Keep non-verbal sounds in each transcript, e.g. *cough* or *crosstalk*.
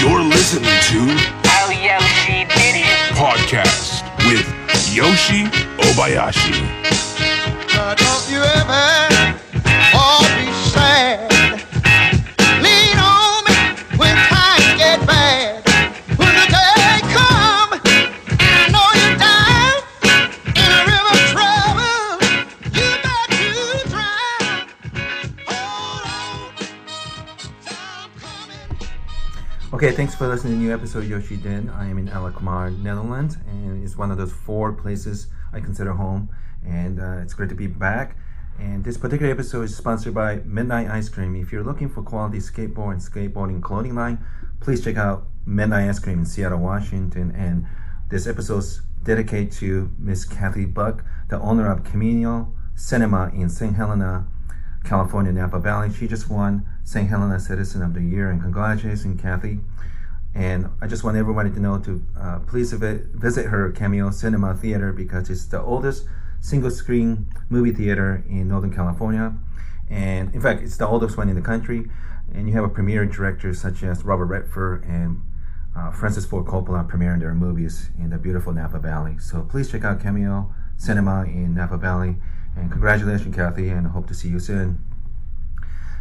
You're listening to Oh, Yoshi did it. Podcast with Yoshi Obayashi. Uh, don't you ever all be sad. Okay, thanks for listening to a new episode of Yoshi Den. I am in Alkmaar, Netherlands, and it's one of those four places I consider home. And uh, it's great to be back. And this particular episode is sponsored by Midnight Ice Cream. If you're looking for quality skateboard and skateboarding clothing line, please check out Midnight Ice Cream in Seattle, Washington. And this episode is dedicated to Miss Kathy Buck, the owner of Cameo Cinema in St. Helena, California, Napa Valley. She just won St. Helena Citizen of the Year, and congratulations, Kathy. And I just want everybody to know to uh, please visit her Cameo Cinema Theater because it's the oldest single screen movie theater in Northern California. And in fact, it's the oldest one in the country. And you have a premiere directors such as Robert Redford and uh, Francis Ford Coppola premiering their movies in the beautiful Napa Valley. So please check out Cameo Cinema in Napa Valley. And congratulations, Kathy, and hope to see you soon.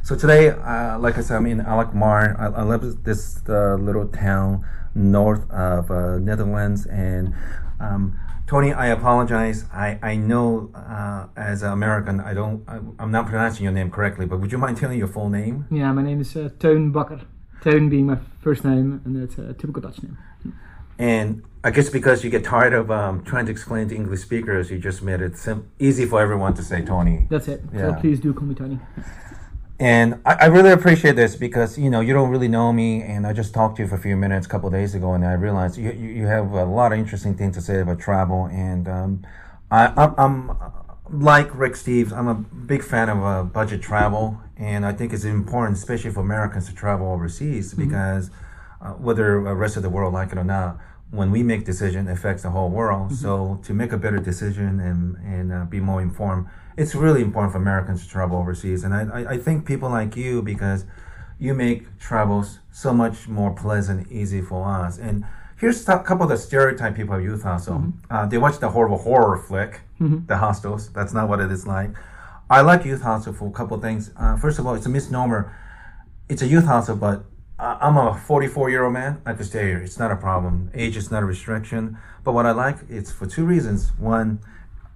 So today, uh, like I said, I'm in Alkmaar. I, I live this uh, little town north of uh, Netherlands, and um, Tony, I apologize. I I know uh, as an American, I don't, I, I'm not pronouncing your name correctly, but would you mind telling your full name? Yeah, my name is uh, Teun Bakker. Teun being my first name, and it's a typical Dutch name. And I guess because you get tired of um, trying to explain to English speakers, you just made it sim- easy for everyone to say Tony. That's it. Yeah. So please do call me Tony. And I, I really appreciate this because you know you don't really know me, and I just talked to you for a few minutes a couple of days ago, and I realized you, you, you have a lot of interesting things to say about travel, and um, I, I'm, I'm like Rick Steves, I'm a big fan of uh, budget travel, and I think it's important, especially for Americans, to travel overseas because uh, whether the rest of the world like it or not, when we make decision, it affects the whole world. So to make a better decision and and uh, be more informed, it's really important for Americans to travel overseas. And I, I, I think people like you because you make travels so much more pleasant, easy for us. And here's a couple of the stereotype people of youth hostel. Uh, they watch the horrible horror flick, The Hostels. That's not what it is like. I like youth hostel for a couple of things. Uh, first of all, it's a misnomer. It's a youth hostel, but I'm a 44 year old man. I could stay here. It's not a problem. Age is not a restriction. But what I like, it's for two reasons. One,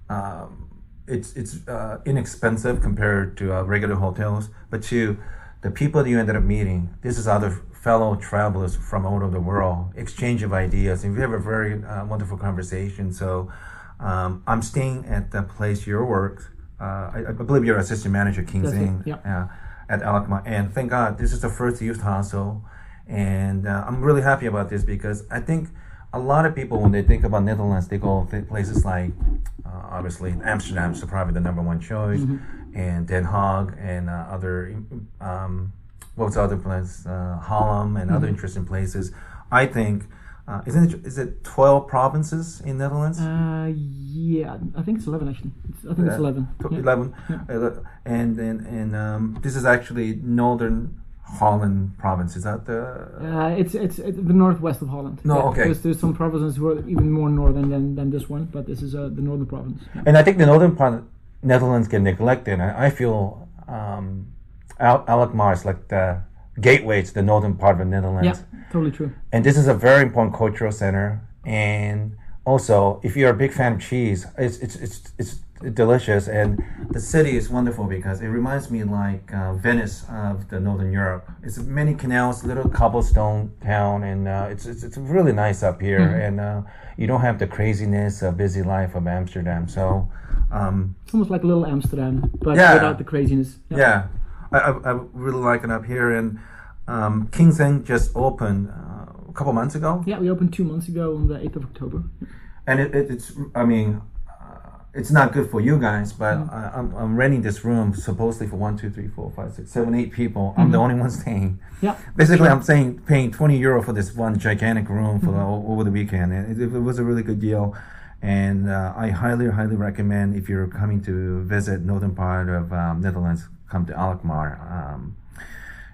um, it's it's uh, inexpensive compared to uh, regular hotels. But two, the people that you ended up meeting, this is other fellow travelers from all over the world, exchange of ideas, and we have a very uh, wonderful conversation. So um, I'm staying at the place your work. Uh, I, I believe you're assistant manager, King That's it, Zing, yeah. uh, at Alkmaar. And thank God, this is the first youth hostel. And uh, I'm really happy about this because I think a lot of people, when they think about Netherlands, they go to places like, uh, obviously, Amsterdam is probably the number one choice, and Den Haag, and uh, other, um, what's the other place? Uh, Holland, and other interesting places. I think, uh, isn't it, is it 12 provinces in Netherlands? Uh, yeah, I think it's 11 actually. It's, I think it's 11. tw- Yeah. 11 Uh, and and, and um, this is actually northern holland province is that the Uh, it's, it's it's the northwest of Holland. No, Yeah, okay. There's, there's some provinces who are even more northern than, than this one, but this is uh, the northern province. And i think the northern part of netherlands get neglected i, I feel um, Al- alkmaar is like the gateway to the northern part of the netherlands Yeah, totally true. and this is a very important cultural center and also if you're a big fan of cheese it's it's it's, it's delicious and the city is wonderful because it reminds me like uh, venice of the northern europe it's many canals little cobblestone town and uh, it's, it's it's really nice up here and uh, you don't have the craziness of busy life of amsterdam so um, It's almost like little Amsterdam, but Yeah. without the craziness. yeah, I, I, I really like it up here. And um, King's Inn just opened uh, a couple months ago, Yeah, we opened two months ago on the 8th of October. and it, it, it's I mean, it's not good for you guys, but I, I'm, I'm renting this room supposedly for one, two, three, four, five, six, seven, eight people. I'm the only one staying. Yeah. Basically, I'm saying paying 20 euro for this one gigantic room for the, over the weekend, and it, it was a really good deal. And uh, I highly, highly recommend if you're coming to visit northern part of um, Netherlands, come to Alkmaar. Um,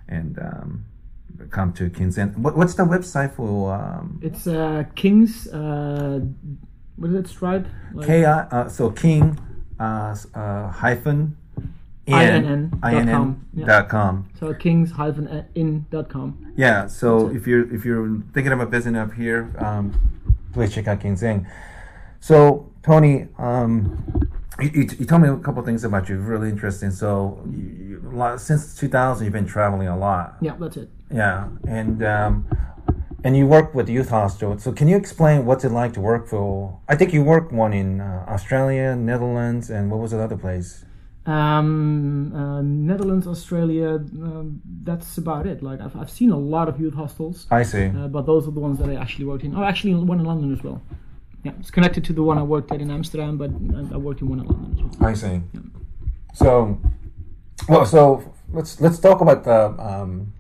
and um, come to Kings. And what, what's the website for um, It's uh, Kings. Uh, what is it? Stripe. Like, K I? Uh, so King uh, uh, hyphen INN dot com, yeah. dot com. So kings-in.com. Yeah. So if you're if you're thinking about visiting up here, um, please check out King's Inn. So Tony, um, you, you, you told me a couple things about you, really interesting. So you, you, lot, since 2000, you've been traveling a lot. Yeah, that's it. Yeah, and um, and you work with youth hostel. So can you explain what's it like to work for? I think you worked one in uh, Australia, Netherlands, and what was the other place? Um, uh, Netherlands, Australia. Um, that's about it. Like I've, I've seen a lot of youth hostels, I see. uh, but those are the ones that I actually worked in. Oh, actually, one in London as well. Yeah, it's connected to the one I worked at in Amsterdam, but I, I worked in one in London as well. I see. Yeah. So, well, so let's let's talk about the um,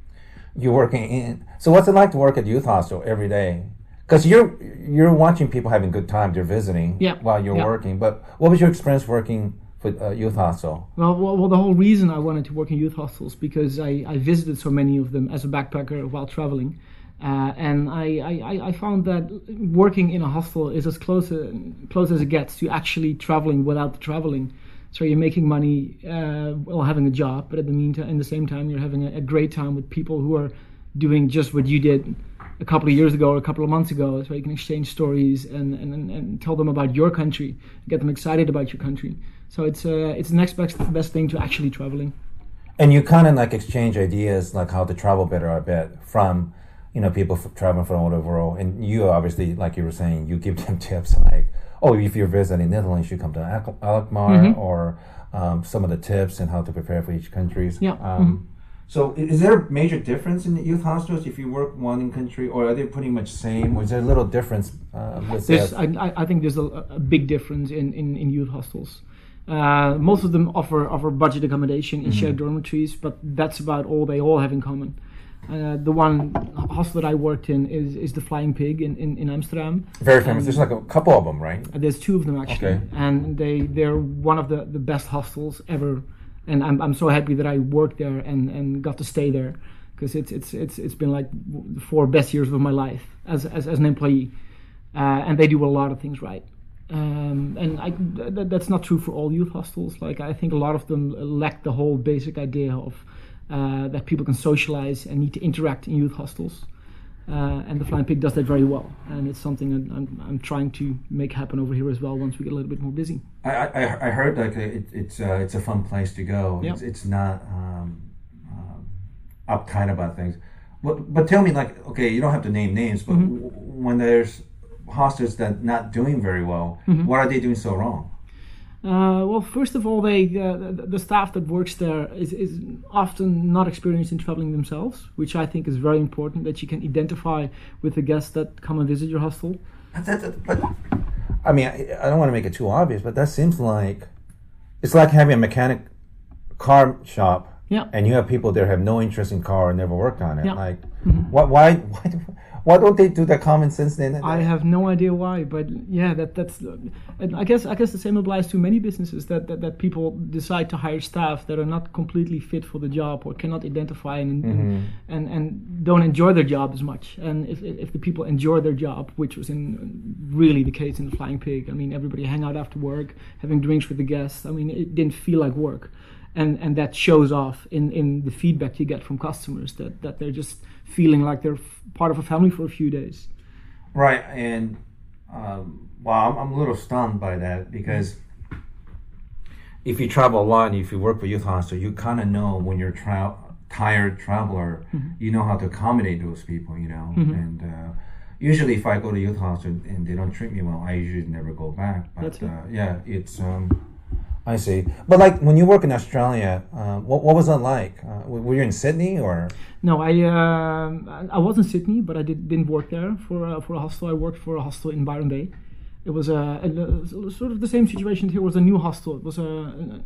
you working in. So, what's it like to work at youth hostel every day? Because you're you're watching people having good time, you're visiting Yeah, while you're yeah. working. But what was your experience working for uh, youth hostel? Well, well, well, the whole reason I wanted to work in youth hostels because I, I visited so many of them as a backpacker while traveling, uh, and I, I, I- I found that working in a hostel is as close a, close as it gets to actually traveling without the traveling. So you're making money uh, while having a job, but at the meantime, in the same time, you're having a, a great time with people who are doing just what you did a couple of years ago or a couple of months ago. So you can exchange stories and, and, and, tell them about your country, get them excited about your country. So it's uh, it's the next best best thing to actually traveling. And you kind of like exchange ideas, like how to travel better. I bet from you know people f- traveling from all over the world, and you obviously, like you were saying, you give them *laughs* tips like, oh, if you're visiting Netherlands, you come to Al- Alkmaar, or um, some of the tips and how to prepare for each countries. Yeah, Um, So, is there a major difference in the youth hostels if you work one in country, or are they pretty much same, or is there a little difference uh, with There's, that? I, I- I think there's a, a big difference in, in, in youth hostels. Uh, most of them offer offer budget accommodation in shared dormitories, but that's about all they all have in common. Uh, the one hostel that I worked in is, is the Flying Pig in, in, in Amsterdam. Very famous. There's like a couple of them, right? Uh, There's two of them actually, Okay. and they they're one of the, the best hostels ever. And I'm, I'm so happy that I worked there and, and got to stay there because it's it's it's it's been like the four best years of my life as as, as an employee. Uh, and they do a lot of things right. Um, and I, th- that's not true for all youth hostels. Like I think a lot of them lack the whole basic idea of uh, that people can socialize and need to interact in youth hostels. Uh, and the Flying Pig does that very well, and it's something that I'm, I'm trying to make happen over here as well once we get a little bit more busy. I, I, I heard like it, it's uh, it's a fun place to go. Yeah. It's, it's not um, um, uptight about things. But but tell me like okay, you don't have to name names, but Mm-hmm. w- when there's hostels that not doing very well, Mm-hmm. what are they doing so wrong? Uh, well, first of all, they uh, the, staff that works there is, is often not experienced in traveling themselves, which I think is very important. That you can identify with the guests that come and visit your hostel. But, but I mean, I, I don't want to make it too obvious, but that seems like it's like having a mechanic car shop. Yeah. And you have people there who have no interest in car and never worked on it. Yeah. Like, why, why, why, do- why don't they do that common sense then? I have no idea why, but yeah, that that's. I guess I guess the same applies to many businesses that, that, that people decide to hire staff that are not completely fit for the job or cannot identify and and, mm-hmm. and and don't enjoy their job as much. And if if the people enjoy their job, which was in really the case in the Flying Pig, I mean, everybody hang out after work, having drinks with the guests. I mean, it didn't feel like work. And, and that shows off in, in the feedback you get from customers that, that they're just feeling like they're f- part of a family for a few days. Right, and um, well, I'm, I'm a little stunned by that because if you travel a lot and if you work for youth hostel, you kind of know when you're tra- tired traveler, you know how to accommodate those people, you know. And uh, usually, if I go to youth hostel and they don't treat me well, I usually never go back. But uh, yeah, it's. Um, I see. But like when you work in Australia, uh, what, what was that like? Uh, were you in Sydney or? No, I um, I- was in Sydney, but I did, didn't work there for uh, for a hostel. I worked for a hostel in Byron Bay. It was a, a- sort of the same situation here. It was a new hostel. It was a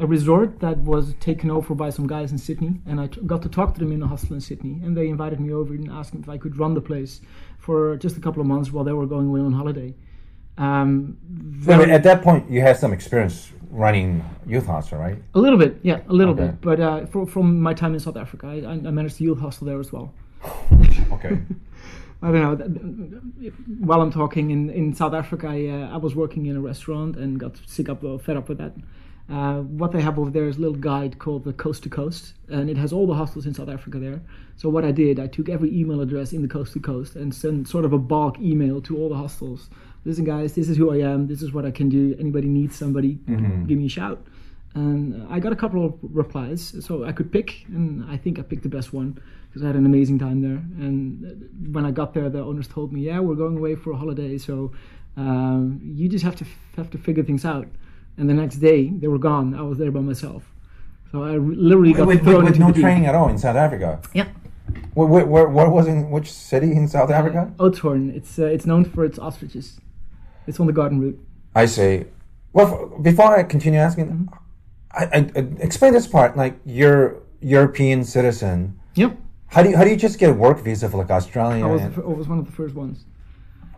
a resort that was taken over by some guys in Sydney, and I t- got to talk to them in a hostel in Sydney. And they invited me over and asked if I could run the place for just a couple of months while they were going away on holiday. Um, I mean, very- at that point, you had some experience running youth hostel, right? a little bit, yeah, a little Okay. bit. But uh, for, from my time in South Africa, I, I managed the youth hostel there as well. *laughs* Okay. *laughs* I don't know. While I'm talking in, in South Africa, I, uh, I was working in a restaurant and got sick up, uh, fed up with that. Uh, what they have over there is a little guide called the Coast to Coast, and it has all the hostels in South Africa there. So what I did, I took every email address in the Coast to Coast and sent sort of a bulk email to all the hostels. Listen, guys, this is who I am. This is what I can do. Anybody needs somebody, give me a shout. And I got a couple of replies, so I could pick, and I think I picked the best one because I had an amazing time there. And uh, when I got there, the owners told me, "Yeah, we're going away for a holiday, so um, you just have to have to figure things out." And the next day, they were gone. I was there by myself, so I re- literally got with, with, thrown with into no training at all in South Africa. Yeah, Where, where, where, was in which city in South Africa? Oudtshoorn. It's uh, it's known for its ostriches. It's on the garden route. I see. Well, f- before I continue asking, Mm-hmm. I, I, I explain this part. Like you're European citizen. Yep, How do you, how do you just get a work visa for like Australia? I was, and- fir- I was one of the first ones.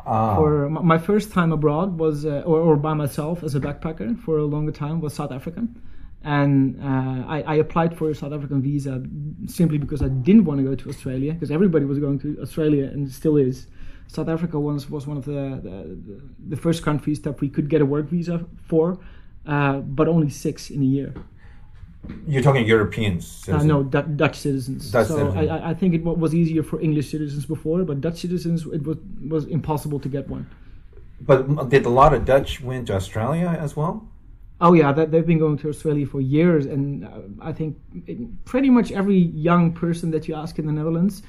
Ah. for my, my first time abroad was uh, or, or by myself as a backpacker for a longer time was South Africa and uh, I, I applied for a South African visa simply because I didn't want to go to Australia because everybody was going to Australia and still is South Africa was, was one of the, the, the first countries that we could get a work visa for uh, but only six in a year You're talking Europeans. uh, no, Du- Dutch citizens. Dutch so citizens. I, I- I think it was easier for English citizens before, but Dutch citizens it was was impossible to get one. But did a lot of Dutch went to Australia as well? Oh yeah, that, they've been going to Australia for years, and uh, I think pretty much every young person that you ask in the Netherlands,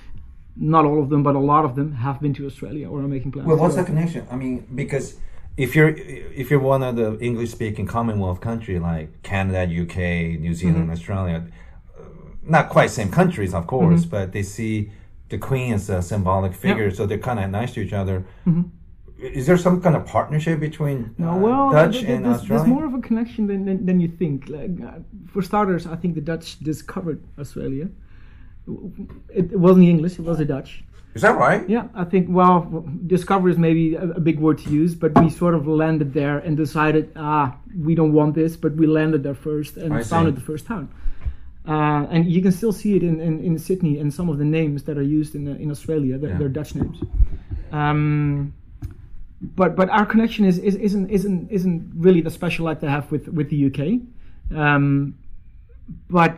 not all of them, but a lot of them have been to Australia or are making plans. Well, what's the connection? I mean, because if you're if you're one of the English-speaking Commonwealth country like Canada, UK, New Zealand, Mm-hmm. Australia, uh, not quite same countries, of course, Mm-hmm. but they see the Queen as a symbolic figure, so they're kind of nice to each other. Is there some kind of partnership between Mm-hmm. No, uh, well, Dutch th- th- and there's, Australia? there's more of a connection than, than, than you think. Like, uh, for starters, I think the Dutch discovered Australia. It, it wasn't English; it was the Dutch. Is that right? Yeah, I think, well, discover is maybe a, a big word to use, but we sort of landed there and decided, ah, we don't want this, but we landed there first and I see. founded the first town. Uh, and you can still see it in, in, in Sydney and some of the names that are used in, uh, in Australia, they're, Yeah. they're Dutch names. Um, but but our connection is, is isn't isn't isn't really the special like they have with with the UK. Um, but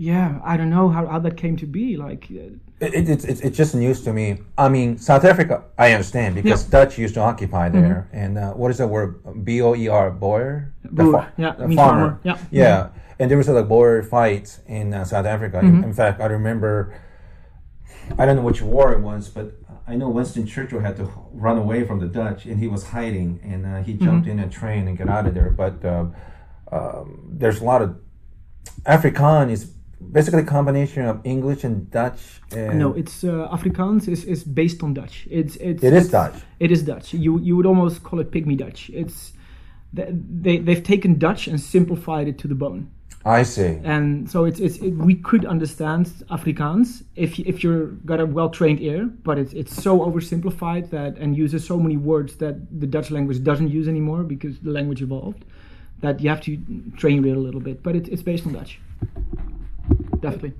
yeah, I don't know how, how that came to be. Like, uh, It, it, it's, it's, it's just news to me. I mean, South Africa, I understand because Yeah. Mm-hmm. Dutch used to occupy there. And uh, what is that word? B O E R, boer? Boer, fa- yeah, farmer. farmer, yeah. Yeah. And there was a like, boer fight in uh, South Africa. Mm-hmm. In, in fact, I remember, I don't know which war it was, but I know Winston Churchill had to run away from the Dutch and he was hiding and uh, he jumped Mm-hmm. in a train and got out of there. But uh, um, there's a lot of Afrikaan is basically a combination of English and Dutch. And No, it's uh, Afrikaans is, is based on Dutch. It's it's It is it's- Dutch. It is Dutch. You you would almost call it pygmy Dutch. It's they they've taken Dutch and simplified it to the bone. I see. And so it's it's it, we could understand Afrikaans if if you're got a well trained ear, but it's it's so oversimplified that and uses so many words that the Dutch language doesn't use anymore because the language evolved. That you have to train ear a little bit, but it, it's based on Dutch. Definitely.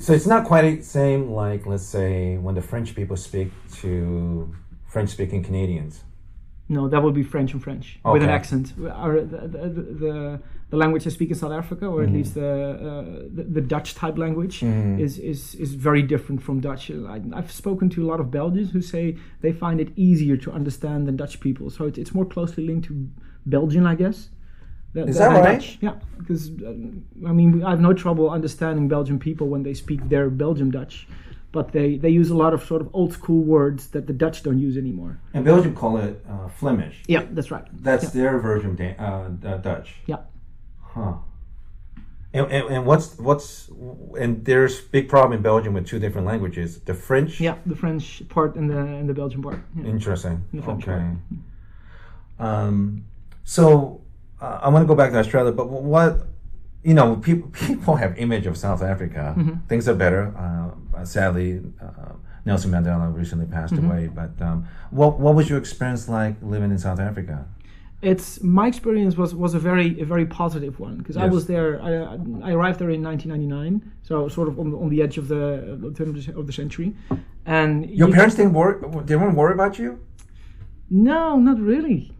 So it's not quite the same like let's say when the French people speak to French-speaking Canadians. No, that would be French and French with an accent. Our, the, the, the, the language I speak in South Africa, or Mm-hmm. at least the, uh, the the Dutch type language, is, is is very different from Dutch. I, I've spoken to a lot of Belgians who say they find it easier to understand than Dutch people. So it, it's more closely linked to Belgian, I guess. Than- Is that right? Dutch. Yeah, because uh, I mean I have no trouble understanding Belgian people when they speak their Belgian Dutch. But they, they use a lot of sort of old school words that the Dutch don't use anymore. And Belgium call it uh, Flemish. Yeah, that's right. That's yeah. their version of uh, uh, Dutch. yeah. Huh. And, and, and what's what's and there's big problem in Belgium with two different languages. The French. Yeah, the French part and the and the Belgian part. Yeah. Interesting. The okay. part. Um, so uh, I want to go back to Australia, but what you know, people *laughs* people have image of South Africa. Mm-hmm. Things are better. Uh, sadly, uh, Nelson Mandela recently passed Mm-hmm. away. But um, what what was your experience like living in South Africa? It's my experience was was a very a very positive one because I was there. I, I arrived there in 1999, so sort of on, the- on the edge of the, of the turn of the, century. And Your you- parents didn't worry. They weren't worried about you. No, not really.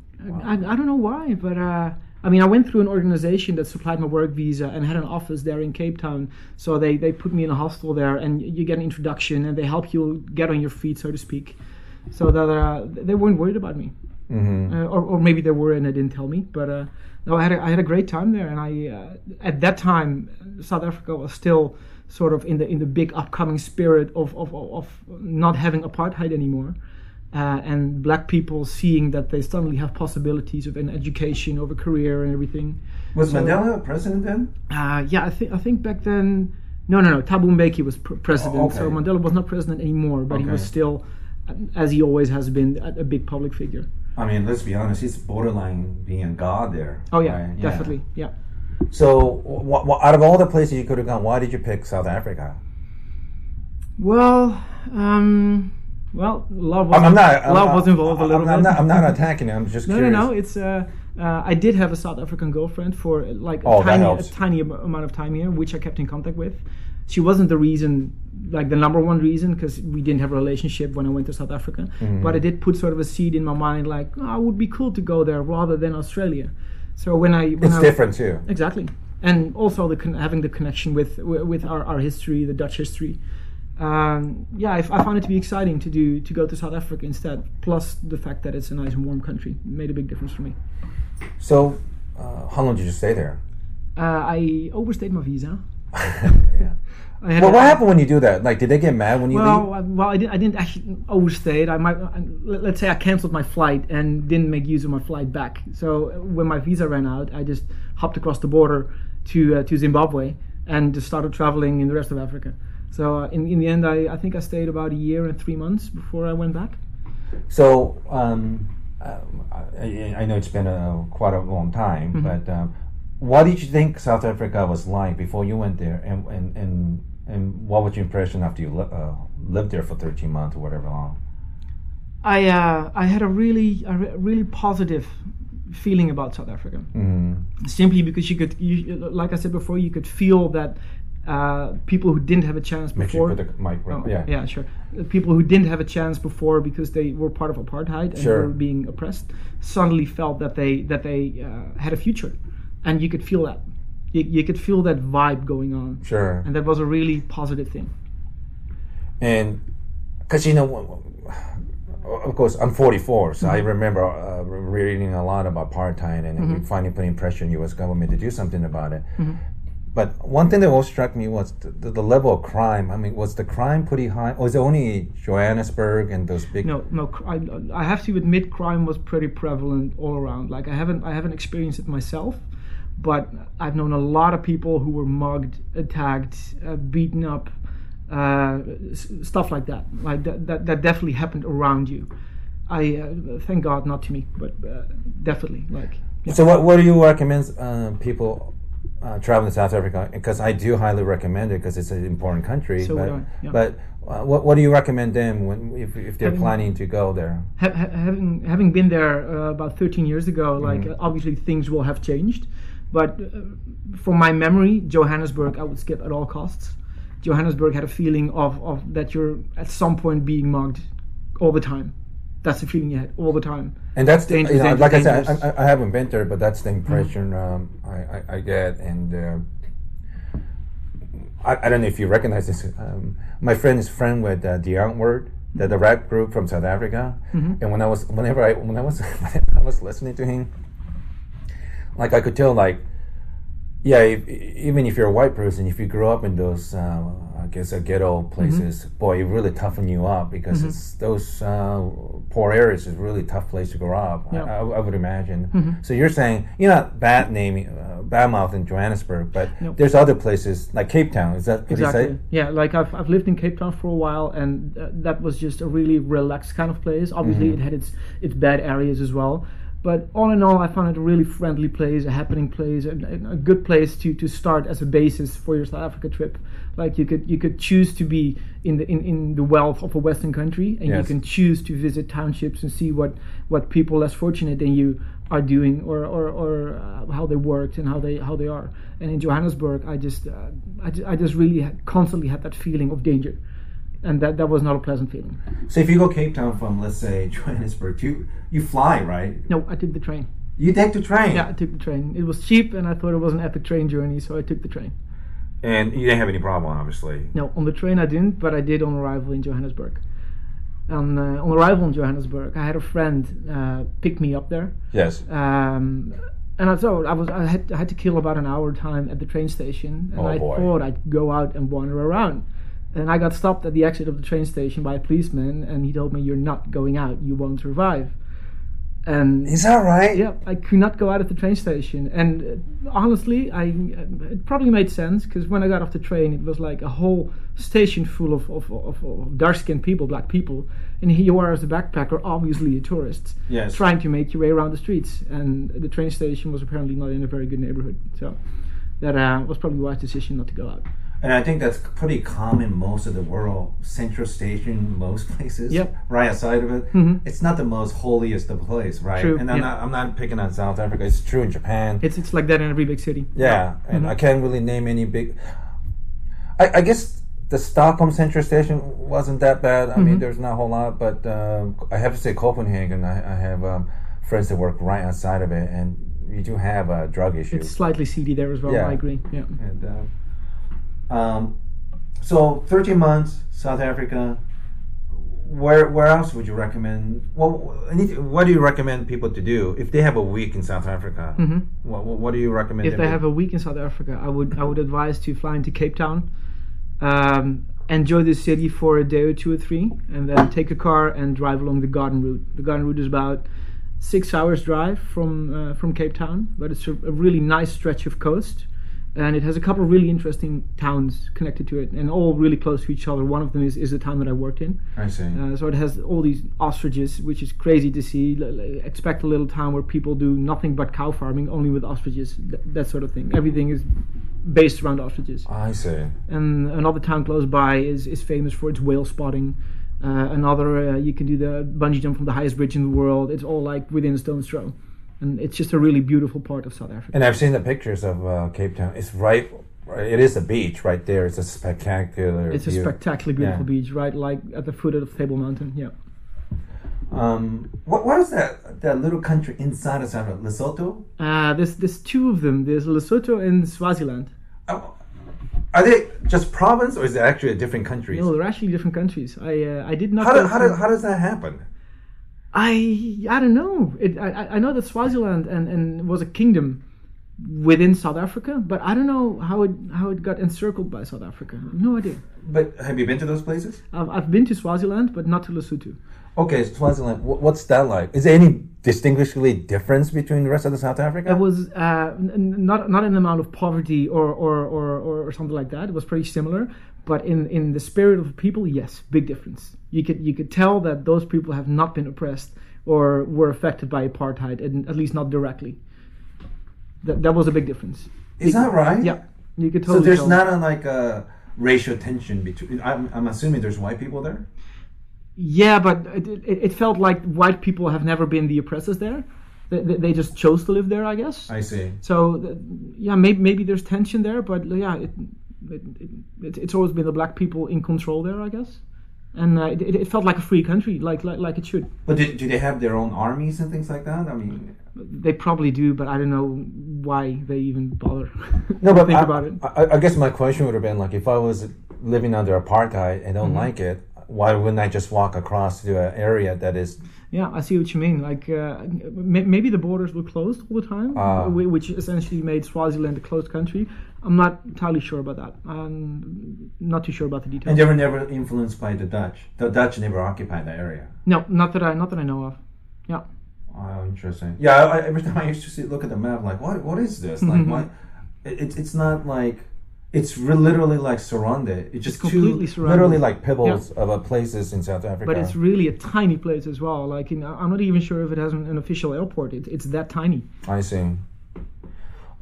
I, I, I don't know why, but uh, I mean, I went through an organization that supplied my work visa and had an office there in Cape Town. So they, they put me in a hostel there, and you get an introduction, and they help you get on your feet, so to speak. So that uh, they weren't worried about me, Mm-hmm. uh, or, or maybe they were and they didn't tell me. But uh, no, I had a, I had a great time there, and I uh, at that time South Africa was still sort of in the in the big upcoming spirit of of, of, of not having apartheid anymore uh, and black people seeing that they suddenly have possibilities of an education, of a career, and everything. Was So- Mandela president then? Uh, yeah, I think I think back then, no, no, no. Thabo Mbeki was pr- president, Oh, so. Mandela was not president anymore, but he was still, uh, as he always has been, a, a big public figure. I mean, let's be honest. He's borderline being a god there. Oh yeah, right? definitely, yeah. So, wh- wh- out of all the places you could have gone, why did you pick South Africa? Well, um, well, love was, I'm, I'm not. I'm, love I'm- was involved a little bit. not. I'm not attacking you. I'm just No, curious. no, no. It's uh, uh, I did have a South African girlfriend for like Oh, a tiny, a tiny amount of time here, which I kept in contact with. She wasn't the reason, like the number one reason, because we didn't have a relationship when I went to South Africa. Mm-hmm. But I did put sort of a seed in my mind, like oh, it would be cool to go there rather than Australia. So when I when It's I, different too. exactly, and also the con- having the connection with with our, our history, the Dutch history. Um, yeah, I found it to be exciting to do to go to South Africa instead. Plus the fact that it's a nice and warm country made a big difference for me. So, uh, how long did you stay there? Uh, I overstayed my visa. *laughs* yeah. *laughs* Well, what happened when you do that? Like, did they get mad when you Well? I- well, I didn't. I didn't actually overstay it. I might. I, let- let's say I canceled my flight and didn't make use of my flight back. So uh, when my visa ran out, I just hopped across the border to uh, to Zimbabwe and just started traveling in the rest of Africa. So uh, in in the end, I, I think I stayed about a year and three months before I went back. So, um, um, I, I know it's been a quite a long time, Mm-hmm. but um, what did you think South Africa was like before you went there, and and and, and what was your impression after you li- uh, lived there for thirteen months or whatever long? I uh, I had a really a re- really positive feeling about South Africa. Mm-hmm. simply because you could, you, like I said before, you could feel that uh, people who didn't have a chance Make sure before. you put the mic right. Oh, yeah. yeah, sure. People who didn't have a chance before because they were part of apartheid and Sure. were being oppressed suddenly felt that they that they uh, had a future, and you could feel that. You, you could feel that vibe going on, Sure. and that was a really positive thing. and because you know of course i'm 44 so Mm-hmm. i remember uh, reading a lot about apartheid and Mm-hmm. finally putting pressure on us government to do something about it but one thing that always struck me was the, the, the level of crime i mean was the crime pretty high or was it only johannesburg and those big No, no. I, I have to admit, crime was pretty prevalent all around. Like I haven't, I haven't experienced it myself, but I've known a lot of people who were mugged, attacked, uh, beaten up, uh, s- stuff like that. Like that, that, that definitely happened around you. I uh, thank God, not to me, but uh, definitely. Like yeah. so what, what do you recommend uh, people uh, traveling to south africa because i do highly recommend it because it's an important country So but, I, yeah. but uh, what, what do you recommend them when if, if they're Having- planning to go there ha- ha- having having been there uh, about 13 years ago, like uh, obviously things will have changed, but uh, from my memory, Johannesburg I would skip at all costs. Johannesburg had a feeling of, of that you're at some point being mugged all the time. That's the feeling you had all the time. And that's the, Dangerous, you know, dangerous, like I said. I, I, haven't been there, but that's the impression um, I, I, I get. And uh, I, I don't know if you recognize this. Um, my friend is friend with uh, Die Antwoord, the, the rap group from South Africa. And when I was, whenever I, when I was, *laughs* when I was listening to him, like I could tell, like, yeah, if, even if you're a white person, if you grew up in those, uh, guess, uh, ghetto places, boy, it really toughen you up because it's those uh, poor areas is really tough place to grow up. Yeah. I, I, I would imagine. So you're saying you're not bad naming uh, Badmouth in Johannesburg, but Nope. there's other places like Cape Town. Is that what you Exactly. say? Yeah, like I've, I've lived in Cape Town for a while, and uh, that was just a really relaxed kind of place. Obviously, it had its its bad areas as well, but all in all, I found it a really friendly place, a happening place, a, a good place to, to start as a basis for your South Africa trip. Like you could you could choose to be in the in, in the wealth of a Western country, and you can choose to visit townships and see what what people less fortunate than you are doing or or, or uh, how they worked and how they how they are. And in Johannesburg, I just uh, I, I just really had, constantly had that feeling of danger, and that that was not a pleasant feeling. So if you go Cape Town from let's say *laughs* Johannesburg, you you fly right? No, I took the train. You take the train. Yeah, I took the train. It was cheap, and I thought it was an epic train journey, so I took the train. And you didn't have any problem, obviously. No, on the train I didn't, but I did on arrival in Johannesburg. On, uh, on arrival in Johannesburg, I had a friend uh, pick me up there, Yes. um, and I thought I was I had, I had to kill about an hour time at the train station, and Oh, I boy. thought I'd go out and wander around. And I got stopped at the exit of the train station by a policeman, and he told me, "You're not going out. You won't survive." And Is that right? yeah, I could not go out of the train station, and uh, honestly, I uh, it probably made sense because when I got off the train, it was like a whole station full of of, of, of dark-skinned people, black people, and here you are as a backpacker, obviously a tourist, Yes. trying to make your way around the streets, and the train station was apparently not in a very good neighborhood, so that uh, was probably a wise decision not to go out. And I think that's pretty common most of the world. Central Station, most *laughs* places, Yep. right outside of it. Mhm. It's not the most holiest of place, right? True, And I'm yeah. not I'm not picking on South Africa. It's true in Japan. It's it's like that in every big city. yeah, and I can't really name any big. I, I guess the Stockholm Central Station wasn't that bad. I mean, there's not a whole lot, but um, I have to say Copenhagen. I, I have um, friends that work right outside of it, and you do have uh, drug issue. It's slightly seedy there as well. Yeah. I agree. Yeah. And uh, um, so, 13 months, South Africa. Where where else would you recommend? Well, what do you recommend people to do if they have a week in South Africa? Mhm. What, what what do you recommend? if they have a week in South Africa, I would I would advise to fly into Cape Town, um, enjoy the city for a day or two or three, and then take a car and drive along the Garden Route. The Garden Route is about six hours drive from uh, from Cape Town, but it's a, a really nice stretch of coast, and it has a couple of really interesting towns connected to it, and all really close to each other. One of them is, is the town that I worked in. I see. Uh, so it has all these ostriches, which is crazy to see. L- expect a little town where people do nothing but cow farming, only with ostriches, th- that sort of thing. Everything is based around ostriches. I see. And another town close by is, is famous for its whale spotting. Uh, another, uh, you can do the bungee jump from the highest bridge in the world. It's all like within a stone's throw. And it's just a really beautiful part of South Africa. And I've seen the pictures of uh, Cape Town. It's right. It is a beach right there. It's a spectacular. It's a spectacularly beautiful Yeah. beach, right? Like at the foot of Table Mountain. Yeah. Um, what what is that that little country inside of South Africa? Lesotho. Uh, there's, there's two of them. There's Lesotho and Swaziland. Oh, Are they just province or is it actually a different countries? No, they're actually different countries. I uh, I did not. How, go do, how, do, how does that happen? I I don't know. It, I I- know that Swaziland and, and was a kingdom within South Africa, but I don't know how it how it got encircled by South Africa. No idea. But have you been to those places? I've, I've been to Swaziland, but not to Lesotho. Okay, Swaziland. What's that like? Is there any distinguishingly difference between the rest of the South Africa? It was uh, n- not not in the amount of poverty or or, or, or or something like that. It was pretty similar, but in, in the spirit of people, yes, big difference. You could you could tell that those people have not been oppressed or were affected by apartheid, and at least not directly. That that was a big difference. Is that right? Yeah, you could So there's tell. not a, like a racial tension between. I'm, I'm assuming there's white people there. Yeah, but it, it, it felt like white people have never been the oppressors there. They, they, they just chose to live there, I guess. I see. So yeah, maybe maybe there's tension there, but yeah, it, it, it, it's always been the black people in control there, I guess. And uh, it, it felt like a free country, like like, like it should. But do, do they have their own armies and things like that? I mean, They probably do, but I don't know why they even bother. *laughs* no, but think I, about it. I, I guess my question would have been like, if I was living under apartheid and don't Mm-hmm. like it, why wouldn't I just walk across to an area that is? Yeah, I see what you mean. Like uh, may- maybe the borders were closed all the time, whi- which essentially made Swaziland a closed country. I'm not entirely sure about that. I'm not too sure about the details. And they were never influenced by the Dutch. The Dutch never occupied the area. no, not that I not that I know of. Yeah. Oh, interesting. Yeah, I, every time I used to see, look at the map, like, what, what is this? Like, Mm-hmm. what? It, it's it's not like, it's re- literally like surrounded. It's just completely two, surrounded. literally like pebbles of uh, places in South Africa. But it's really a tiny place as well. Like, in, I'm not even sure if it has an, an official airport. It, it's that tiny. I see.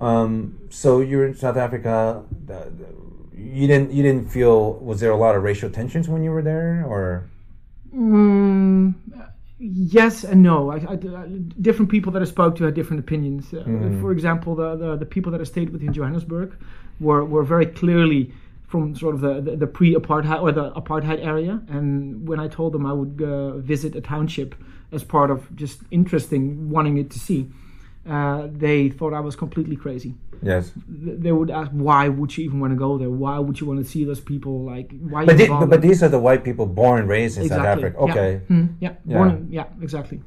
Um, so you're in South Africa. You didn't you didn't feel was there a lot of racial tensions when you were there, or Mm, yes and no. I, I, different people that I spoke to had different opinions. Uh, Mm-hmm. For example, the, the the people that I stayed with in Johannesburg were were very clearly from sort of the, the, the pre-apartheid or the apartheid area. And when I told them I would uh, visit a township as part of just interesting, wanting it to see, uh, they thought I was completely crazy. Yes. They would ask, why would you even want to go there? Why would you want to see those people? Like, why? But, the- but these are the white people born and raised in South Africa. Okay. Yeah. Mhm. yeah. Yeah. Born yeah. Exactly.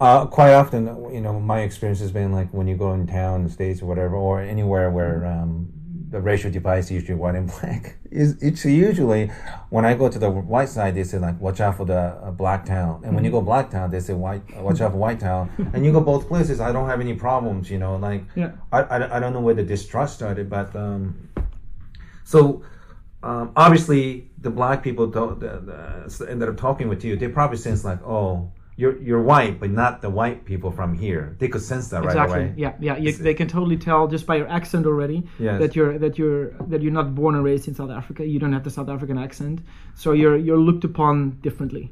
Uh, quite often, you know, my experience has been like when you go in town, the states or whatever, or anywhere where um, the racial divide is usually white and black. *laughs* Is it's usually when I go to the white side, they say like, "Watch out for the uh, black town," and when you go black town, they say, "White, watch out for white town." *laughs* and you go both places, I don't have any problems. You know, like Yeah. I, I, I don't know where the distrust started, but um, so um, obviously the black people don't, the, the, ended up talking with you. They probably sense like, oh, you're you're white, but not the white people from here. They could sense that Exactly. right away. Yeah. Yeah. You, they can totally tell just by your accent already Yes. that you're that you're that you're not born and raised in South Africa. You don't have the South African accent, so you're you're looked upon differently.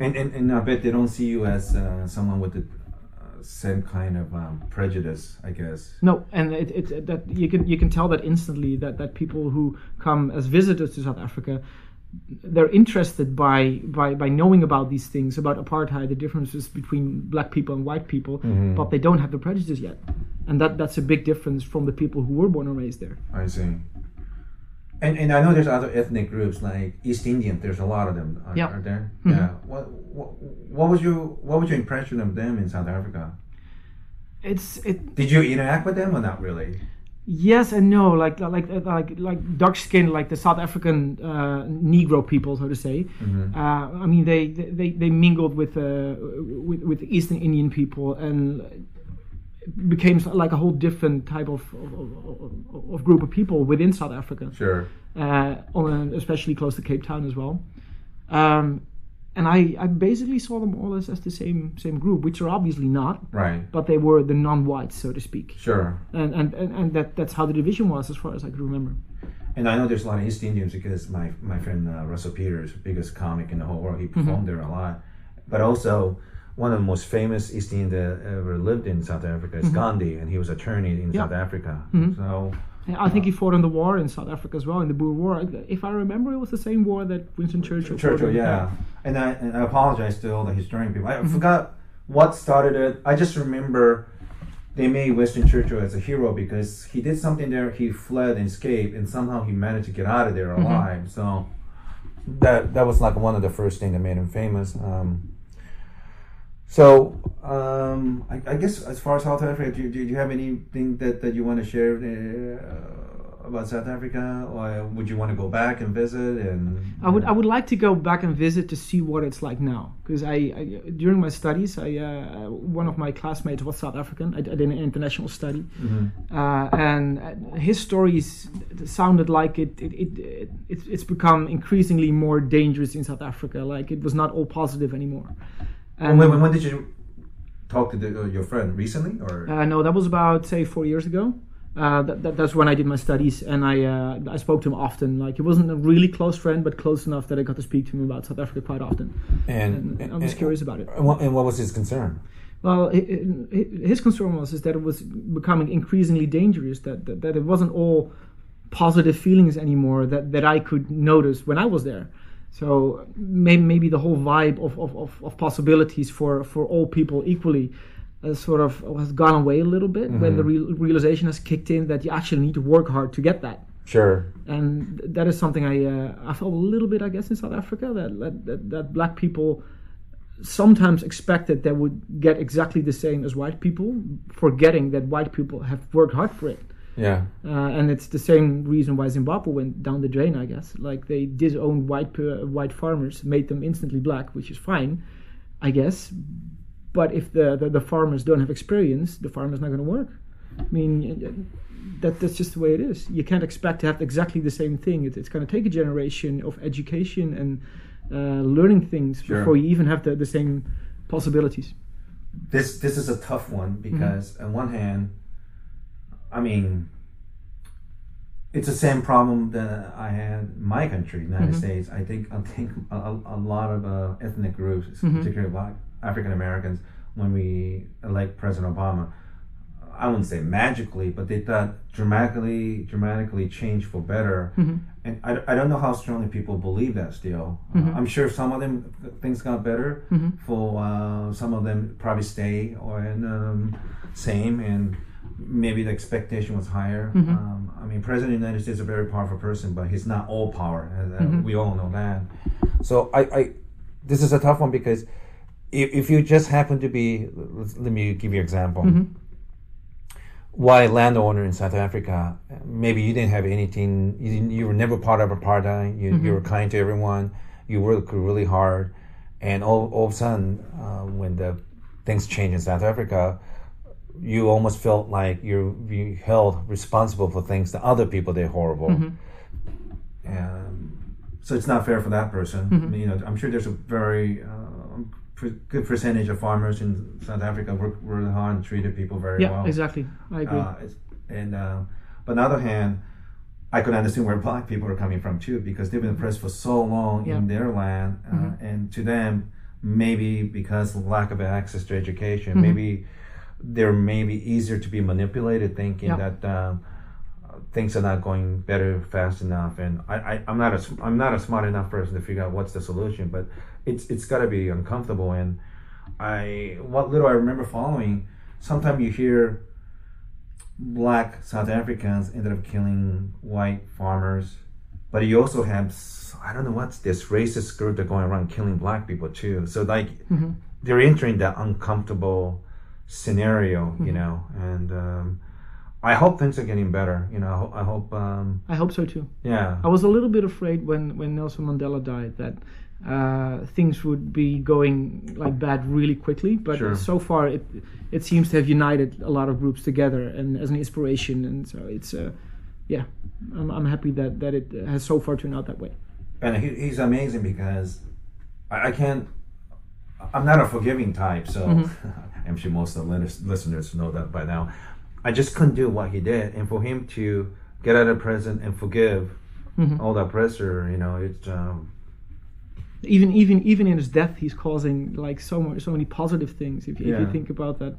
And, and and I bet they don't see you as uh, someone with the uh, same kind of um, prejudice, I guess. No, and it, it that you can you can tell that instantly that that people who come as visitors to South Africa, they're interested by by by knowing about these things about apartheid, the differences between black people and white people, mm-hmm. but they don't have the prejudice yet, and that that's a big difference from the people who were born and raised there. I see. And and I know there's other ethnic groups like East Indian. There's a lot of them. Are, Yeah. are there? Mm-hmm. Yeah. What, what what was your what was your impression of them in South Africa? It's it Did you interact with them or not really? Yes and no, like like like like dark skin, like the South African uh, Negro people, so to say. Uh, I mean, they they, they mingled with, uh, with with Eastern Indian people and became like a whole different type of of, of, of group of people within South Africa, Sure. uh, on especially close to Cape Town as well. Um, and I, I basically saw them all as, as the same same group, which are obviously not, Right. but they were the non-whites, so to speak Sure. and and, and, and that that's how the division was as far as I can remember. And I know there's a lot of East Indians because my my friend uh, Russell Peters, biggest comic in the whole world, he mm-hmm. performed there a lot. But also, one of the most famous East Indian that ever lived in South Africa is mm-hmm. Gandhi, and he was attorney in Yeah. South Africa. Mm-hmm. So And I think he fought in the war in South Africa as well, in the Boer War. If I remember, it was the same war that Winston Churchill. fought Churchill, yeah. And I and I apologize to all the historian people. I forgot what started it. I just remember they made Winston Churchill as a hero because he did something there. He fled and escaped, and somehow he managed to get out of there alive. So that that was like one of the first things that made him famous. Um, so um, I, I guess as far as South Africa, do, you- do you have anything that, that you want to share uh, about South Africa, or would you want to go back and visit? And I would I would like to go back and visit to see what it's like now because I, I during my studies I uh, one of my classmates was South African. I, I did an international study, uh, and his stories sounded like it it, it, it it's it's become increasingly more dangerous in South Africa. Like it was not all positive anymore. When, when, when did you talk to the, uh, your friend recently, or Uh, no, that was about say four years ago. Uh, that, that, that's when I did my studies, and I uh, I spoke to him often. Like he wasn't a really close friend, but close enough that I got to speak to him about South Africa quite often. and, And I'm just curious about it. And what, and what was his concern? Well, hi- hi- his concern was is that it was becoming increasingly dangerous. That that, that it wasn't all positive feelings anymore that, that I could notice when I was there. So maybe, maybe the whole vibe of, of, of, of possibilities for, for all people equally uh, sort of has gone away a little bit when the real, realization has kicked in that you actually need to work hard to get that. Sure. And that is something I uh, I felt a little bit I guess in South Africa that that, that, that black people sometimes expected they would get exactly the same as white people, forgetting that white people have worked hard for it. Yeah. Uh, and it's the same reason why Zimbabwe went down the drain, I guess. Like they disowned white uh, white farmers, made them instantly black, which is fine, I guess. But if the, the, the farmers don't have experience, the farmer's not going to work. I mean, that that's just the way it is. You can't expect to have exactly the same thing. It, it's going to take a generation of education and uh, learning things Sure. before you even have the, the same possibilities. This this is a tough one because on one hand, I mean, it's the same problem that I had in my country, the United Mm-hmm. States. I think I think a, a- lot of uh, ethnic groups, Mm-hmm. particularly Black African Americans, when we elect President Obama, I wouldn't say magically, but they thought dramatically, dramatically changed for better. Mm-hmm. And I, I don't know how strongly people believe that still. Mm-hmm. Uh, I'm sure some of them things got better. For uh, some of them probably stay or and um, same and maybe the expectation was higher. Mm-hmm. Um, I mean, President of the United States is a very powerful person, but he's not all power. and, uh, Mm-hmm. We all know that. So I, I, this is a tough one because if, if you just happen to be, let's- me give you an example. Mm-hmm. Why landowner in South Africa? Maybe you didn't have anything. You, didn't, you were never part of apartheid. You, you were kind to everyone. You worked really hard, and all, all of a sudden, uh, when the things change in South Africa, you almost felt like you you held responsible for things that other people did horrible. Um, so it's not fair for that person. You know, I'm sure there's a very uh, p- good percentage of farmers in South Africa work really hard and treated people very Yeah, well. exactly. I agree. Uh, it's, and uh, but on the other hand, I could understand where black people are coming from too, because they've been oppressed for so long Yeah. Mm-hmm. in their land, uh, and to them, maybe because of lack of access to education, Mm-hmm. maybe they're maybe easier to be manipulated, thinking Yeah. that. Um, things are not going better fast enough and I, I i'm not a i'm not a smart enough person to figure out what's the solution but it's it's got to be uncomfortable and i what little i remember following sometimes you hear black south africans ended up killing white farmers but you also have I don't know what's this racist group that going around killing black people too so like they're entering that uncomfortable scenario you know and um I hope things are getting better. You know, I, ho- I hope. Um, I hope so too. yeah, I was a little bit afraid when, when Nelson Mandela died that uh, things would be going like bad really quickly. But Sure. so far, it it seems to have united a lot of groups together and as an inspiration. And so it's uh, yeah, I'm, I'm happy that that it has so far turned out that way. and he, he's amazing because I, I can't. I'm not a forgiving type, so *laughs* I'm sure most of the listeners know that by now. I just couldn't do what he did, and for him to get out of prison and forgive all the oppressor, you know, it's. Um, Even even even in his death, he's causing like so much so many positive things. If, you if you think about that,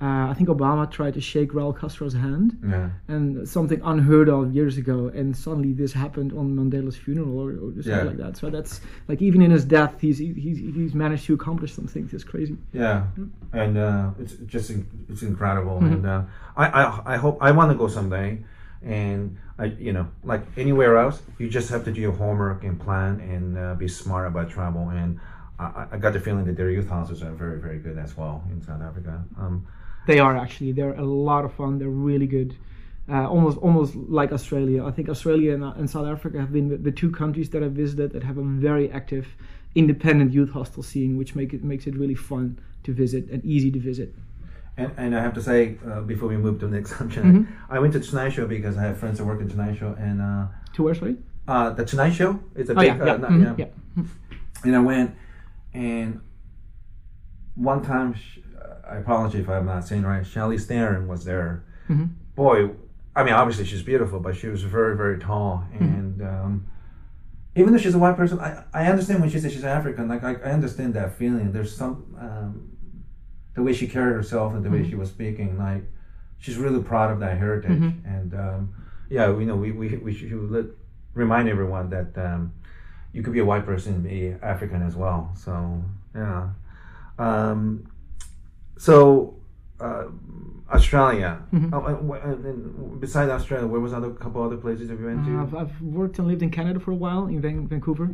uh, I think Obama tried to shake Raul Castro's hand. yeah, and something unheard of years ago, and suddenly this happened on Mandela's funeral or, or something Yeah. like that. So that's like even in his death, he's he's he's managed to accomplish some things. It's crazy. yeah, and uh, it's just it's incredible, and uh, I, I I hope I want to go someday, and I you know like anywhere else, you just have to do your homework and plan and uh, be smart about travel. And I, I- I got the feeling that their youth houses are very very good as well in South Africa. Um, They are actually they're a lot of fun. They're really good. Uh, almost almost like Australia. I think Australia and, uh, and South Africa have been the, the two countries that I've visited that have a very active, independent youth hostel scene, which make it makes it really fun to visit and easy to visit. and, and I have to say uh, before we move to the next *laughs* subject, Mm-hmm. I went to Tonight Show because I have friends that work in Show and uh, To where, sorry? uh, the Tonight Show It's a Oh big yeah, yeah, uh, not- mhm, yeah. yeah. and I went, and one time, I apologize if I'm not saying right. Charlize Theron was there. Mm-hmm. Boy, I mean, obviously she's beautiful, but she was very, very tall, Mm-hmm. and um, even though she's a white person, I, I understand when she says she's African. Like I, I understand that feeling. There's some um, the way she carried herself and the Mm-hmm. way she was speaking. Like she's really proud of that heritage, Mm-hmm. and um, yeah, we know we we we should let, remind everyone that. Um, you could be a white person and be African as well. So yeah. Um, so uh, Australia. Mm-hmm. Oh, and, wh- and, and besides Australia, where was other couple other places have you went to? Uh, I've, I've worked and lived in Canada for a while in Van- Vancouver.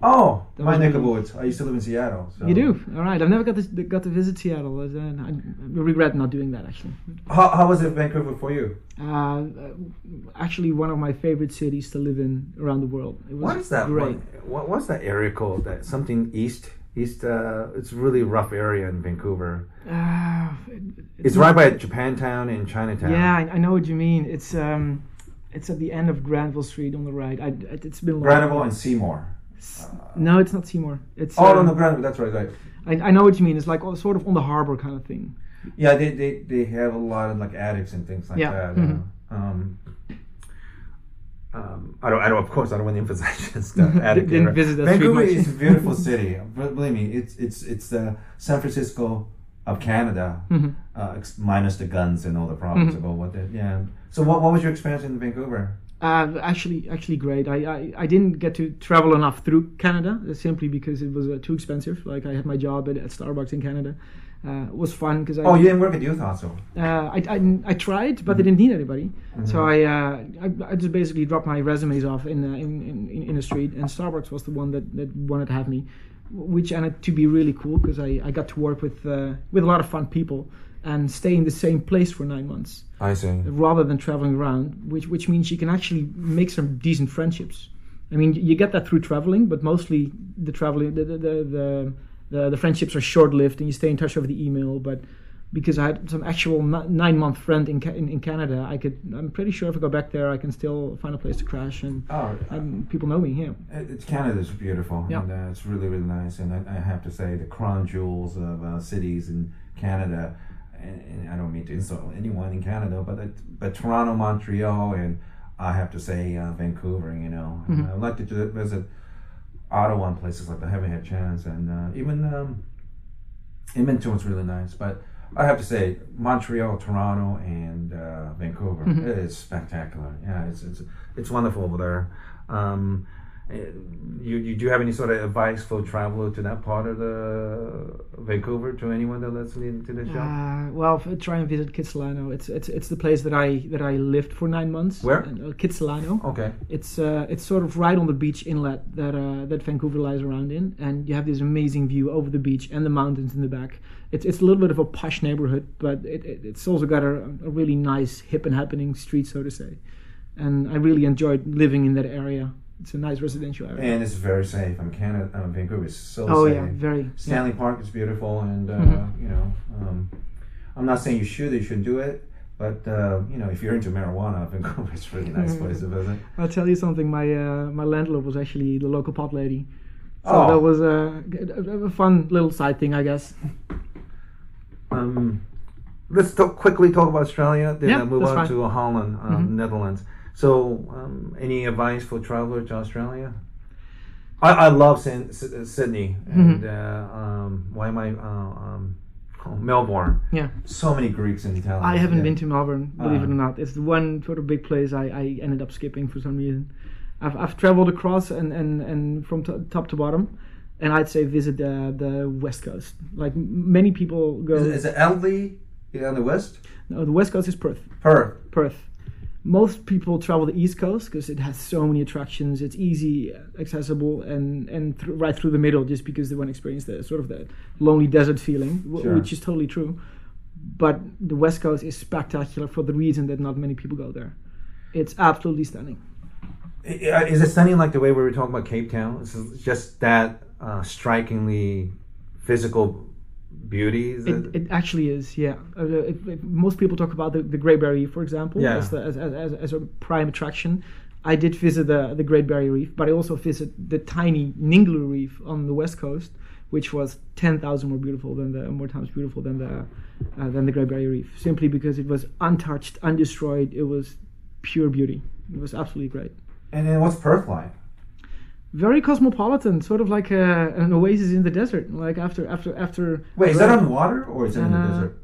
oh, that my neck of woods. I used to live in Seattle. So. You do, all right. I've never got to got to visit Seattle. uh, I regret not doing that actually. How, how was it Vancouver for you? Uh, actually, one of my favorite cities to live in around the world. It was What is that? great. What, what, what's that area called? That something east. East. Uh, it's a really rough area in Vancouver. Uh, It's right by Japantown and Chinatown. Yeah, I, I know what you mean. It's um, it's at the end of Granville Street on the right. I, it- it's been. Granville and Seymour. No, it's not Seymour. It's Oh no, um, no, Granville. That's right. right. I, I know what you mean. It's like sort of on the harbor kind of thing. Yeah, they, they, they have a lot of like attics and things like Yeah, that. mhm. Uh, um, um, I don't, I don't, of course, I don't want *laughs* *laughs* to emphasize stuff. etiquette, Didn't right? visit us Vancouver is a beautiful city. Believe me, it's it's it's the San Francisco of Canada, Mm-hmm. uh, minus the guns and all the problems about what the yeah. So what, what was your experience in Vancouver? Uh, actually, actually great. I, I, I didn't get to travel enough through Canada uh, simply because it was uh, too expensive. Like I had my job at, at Starbucks in Canada. Uh, it was fun because I Oh, you didn't work at Youth Hostel. uh, I, I, I tried, but they didn't need anybody. So I, uh, I I just basically dropped my resumes off in, in, in in the street, and Starbucks was the one that, that wanted to have me, which ended to be really cool because I, I got to work with uh, with a lot of fun people and stay in the same place for nine months I see. rather than traveling around, which which means you can actually make some decent friendships. I mean, you get that through traveling, but mostly the traveling, the the the the, the, friendships are short lived, and you stay in touch over the email. But because I had some actual nine month friend in, Ca- in in Canada, I could. I'm pretty sure if I go back there, I can still find a place to crash, and, Oh, and people know me. Yeah. It- It's Canada's beautiful, Yeah. and uh, it's really really nice. And I, I have to say, the crown jewels of uh, cities in Canada. And, and I don't mean to insult anyone in Canada, but it, but Toronto, Montreal, and I have to say uh, Vancouver. You know, And I'd like to visit Ottawa and places like that. I haven't had a chance, and uh, even um, Edmonton was really nice. But I have to say, Montreal, Toronto, and uh, Vancouver it is spectacular. Yeah, it's it's it's wonderful over there. Um, you, you do you have any sort of advice for traveler to that part of the Vancouver to anyone that lets listening to the show? Uh, well, try and visit Kitsilano. It's it's it's the place that I that I lived for nine months. Where? Uh, Kitsilano. okay. It's uh, it's sort of right on the beach inlet that uh, that Vancouver lies around in, and you have this amazing view over the beach and the mountains in the back. It's it's a little bit of a posh neighborhood, but it, it, it's also got a, a really nice hip and happening street, so to say. And I really enjoyed living in that area. It's a nice residential area. And it's very safe. I mean, Canada, uh, Vancouver is so oh safe. yeah, very. Stanley Park is beautiful, and uh, Mhm. you know, um, I'm not saying you should, you shouldn't do it, but uh, you know, if you're into marijuana, *laughs* Vancouver is a really nice Mm-hmm. place to visit. I'll tell you something. My uh, my landlord was actually the local pot lady, so Oh. that was a, a, fun little side thing, I guess. Um, let's talk, quickly talk about Australia, then Yeah, move on fine. Mm-hmm. to Holland, um, Netherlands. So, um, any advice for traveler to Australia? I, I love Sin- S- Sydney and Mm-hmm. uh, um, why am I uh, um, oh, Melbourne? Yeah. So many Greeks and Italians. I haven't yeah. been to Melbourne, believe it Uh. or not. It's the one sort of big place I, I ended up skipping for some reason. I've, I've traveled across and, and, and from to top to bottom, and I'd say visit the, the West Coast. Like m- many people go. Is, it- is it Adelaide on the west? no, the West Coast is Perth. Perth. Perth. Most people travel the East Coast because it has so many attractions. It's easy, accessible, and and thr right through the middle, just because they want to experience the sort of the lonely desert feeling, w- Sure. which is totally true. But the West Coast is spectacular for the reason that not many people go there. It's absolutely stunning. Is it stunning like the way we were talking about Cape Town? It's just that uh, strikingly physical beauty. Is It, it actually is, yeah. Uh, if, if most people talk about the, the Great Barrier Reef, for example, Yeah. as, the, as, as, as, as a prime attraction. I did visit the, the Great Barrier Reef, but I also visited the tiny Ningaloo Reef on the west coast, which was 10,000 more beautiful than the, more times beautiful than the, uh, than the Great Barrier Reef, simply because it was untouched, undestroyed. It was pure beauty. It was absolutely great. and then what's Perth like? Very cosmopolitan, sort of like a, an oasis in the desert. Like after, after, after. Wait, is that on the water or is it in the Uh, desert?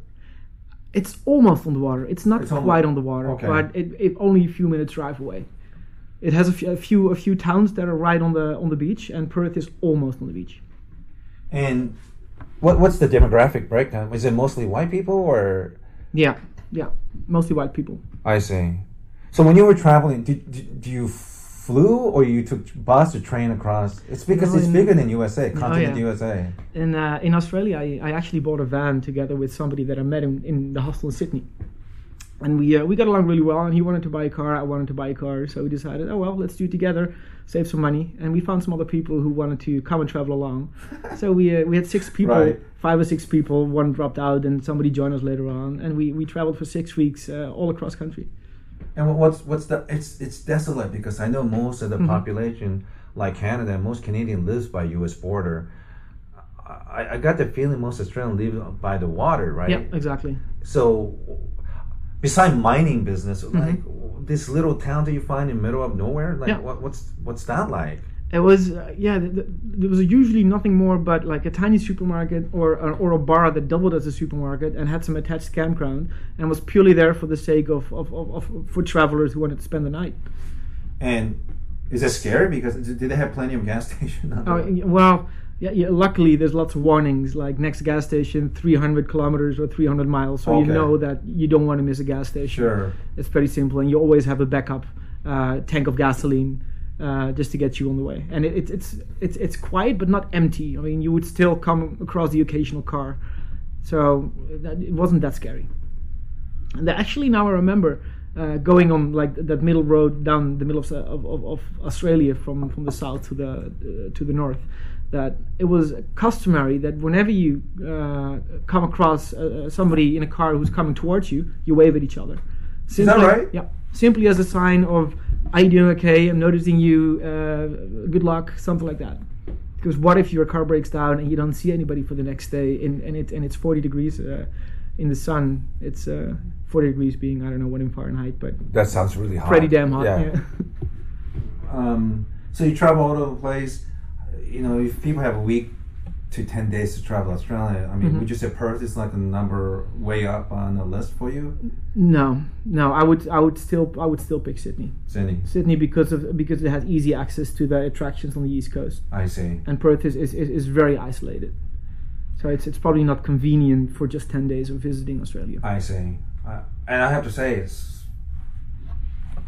It's almost on the water. It's not It's on the- quite on the water, okay. but it, it only a few minutes drive away. It has a few, a few a few towns that are right on the on the beach, and Perth is almost on the beach. And what what's the demographic breakdown? Is it mostly white people or? Yeah, yeah, mostly white people. I see. So when you were traveling, did, did, do you flew or you took bus or train across? It's because No, it's in- bigger than USA, continent yeah. USA. In uh, in Australia, I, I actually bought a van together with somebody that I met in, in the hostel in Sydney, and we uh, we got along really well. And he wanted to buy a car, I wanted to buy a car, so we decided, oh well, let's do it together, save some money. And we found some other people who wanted to come and travel along. *laughs* so we uh, we had six people, Right. five or six people. One dropped out, and somebody joined us later on, and we we traveled for six weeks uh, all across country. And what's what's the? It's it's desolate because I know most of the Mm-hmm. population, like Canada, most Canadian lives by U.S. border. I, I got the feeling most Australians live by the water, right? Yeah, exactly. So, beside mining business, Mm-hmm. like this little town that you find in the middle of nowhere. Like Yeah. what, what's what's that like? It was uh, yeah. th th there was usually nothing more but like a tiny supermarket or or a bar that doubled as a supermarket and had some attached campground and was purely there for the sake of of, of, of for travelers who wanted to spend the night. And is that scary? Because did they have plenty of gas *laughs* station? Oh, well, yeah, yeah. Luckily, there's lots of warnings like next gas station 300 kilometers or 300 miles, so you know that you don't want to miss a gas station. Sure. It's pretty simple, and you always have a backup uh, tank of gasoline uh, just to get you on the way. And it, it, it's it's it's quiet but not empty. I mean, you would still come across the occasional car, so that, it wasn't that scary. And actually, now I remember uh, going on like that middle road down the middle of, of, of, Australia from, from the south to the uh, to the north. That it was customary that whenever you uh, come across uh, somebody in a car who's coming towards you, you wave at each other. Is that right? Yeah. Simply as a sign of, "Are you doing okay? I'm noticing you. Uh, good luck." Something like that. Because what if your car breaks down and you don't see anybody for the next day, and, and it and it's 40 degrees uh, in the sun? It's uh, 40 degrees being I don't know what in Fahrenheit, but That sounds really hot. pretty damn hot. Yeah. Yeah. *laughs* Um, so you travel all over the place. You know, if people have a week to ten days to travel Australia, I mean, Mm-hmm. would you say Perth is like a number way up on the list for you, no, no, I would I would still I would still pick Sydney. Sydney? Sydney because of because it has easy access to the attractions on the east coast, I see. and Perth is is, is, is very isolated. So it's it's probably not convenient for just 10 days of visiting Australia. I see. Uh, and I have to say, it's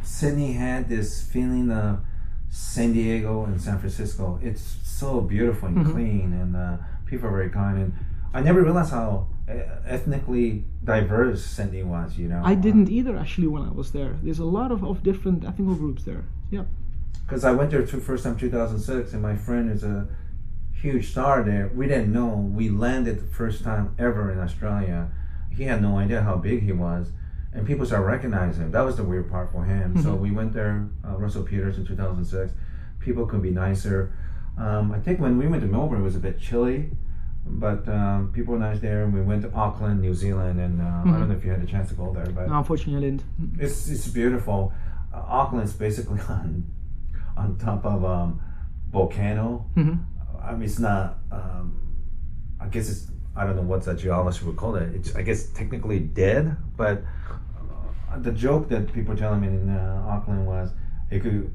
Sydney had this feeling of San Diego and San Francisco. It's so beautiful and Mhm. clean, and uh, people are very kind. And I never realized how uh, ethnically diverse Sydney was. You know, I didn't either actually when I was there. There's a lot of, of different ethnic groups there. Yeah. because I went there to first time 2006, and my friend is a huge star there. We didn't know. We landed the first time ever in Australia. He had no idea how big he was, and people started recognizing him. That was the weird part for him. So Mhm. we went there, uh, Russell Peters in 2006. People could be nicer. Um, I think when we went to Melbourne, it was a bit chilly, but um, people were nice there. And we went to Auckland, New Zealand, and uh, I Mhm. don't know if you had a chance to go there, but No, unfortunately, I didn't. it's it's beautiful. Uh, Auckland's basically *laughs* on on top of um, volcano. hmm I mean, it's not. Um, I guess it's. I don't know what the geologist would call it. It's. I guess technically dead, but uh, the joke that people telling me in uh, Auckland was it could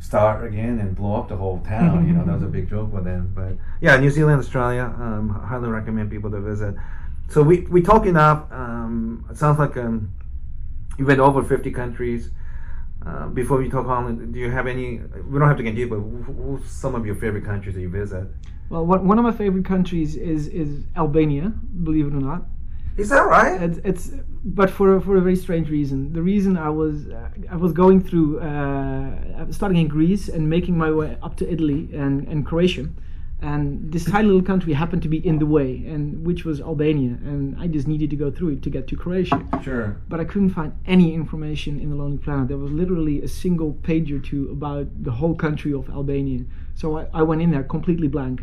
start again and blow up the whole town. you know, that was a big joke with them. But yeah, New Zealand, Australia, um, highly recommend people to visit. So we we talk enough. Um, it sounds like um, you went over fifty countries. Uh, before we talk on, do you have any? We don't have to get deep, but who- who's some of your favorite countries that you visit? Well, one, one of my favorite countries is is Albania. Believe it or not, Is that right? it's, it's but for a, for a very strange reason. The reason I was uh, I was going through uh, starting in Greece and making my way up to Italy and, and Croatia, and this tiny little country happened to be in the way, and which was Albania, and I just needed to go through it to get to Croatia. Sure. but I couldn't find any information in the Lonely Planet. There was literally a single page or two about the whole country of Albania. So I, I went in there completely blank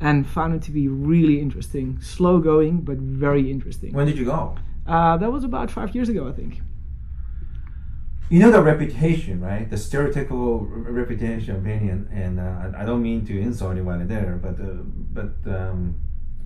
and found it to be really interesting. Slow going, but very interesting. When did you go? Uh, that was about five years ago, I think. You know the reputation, right? The stereotypical reputation of Albanian, and uh, I I don't mean to insult anyone there, but uh, but um,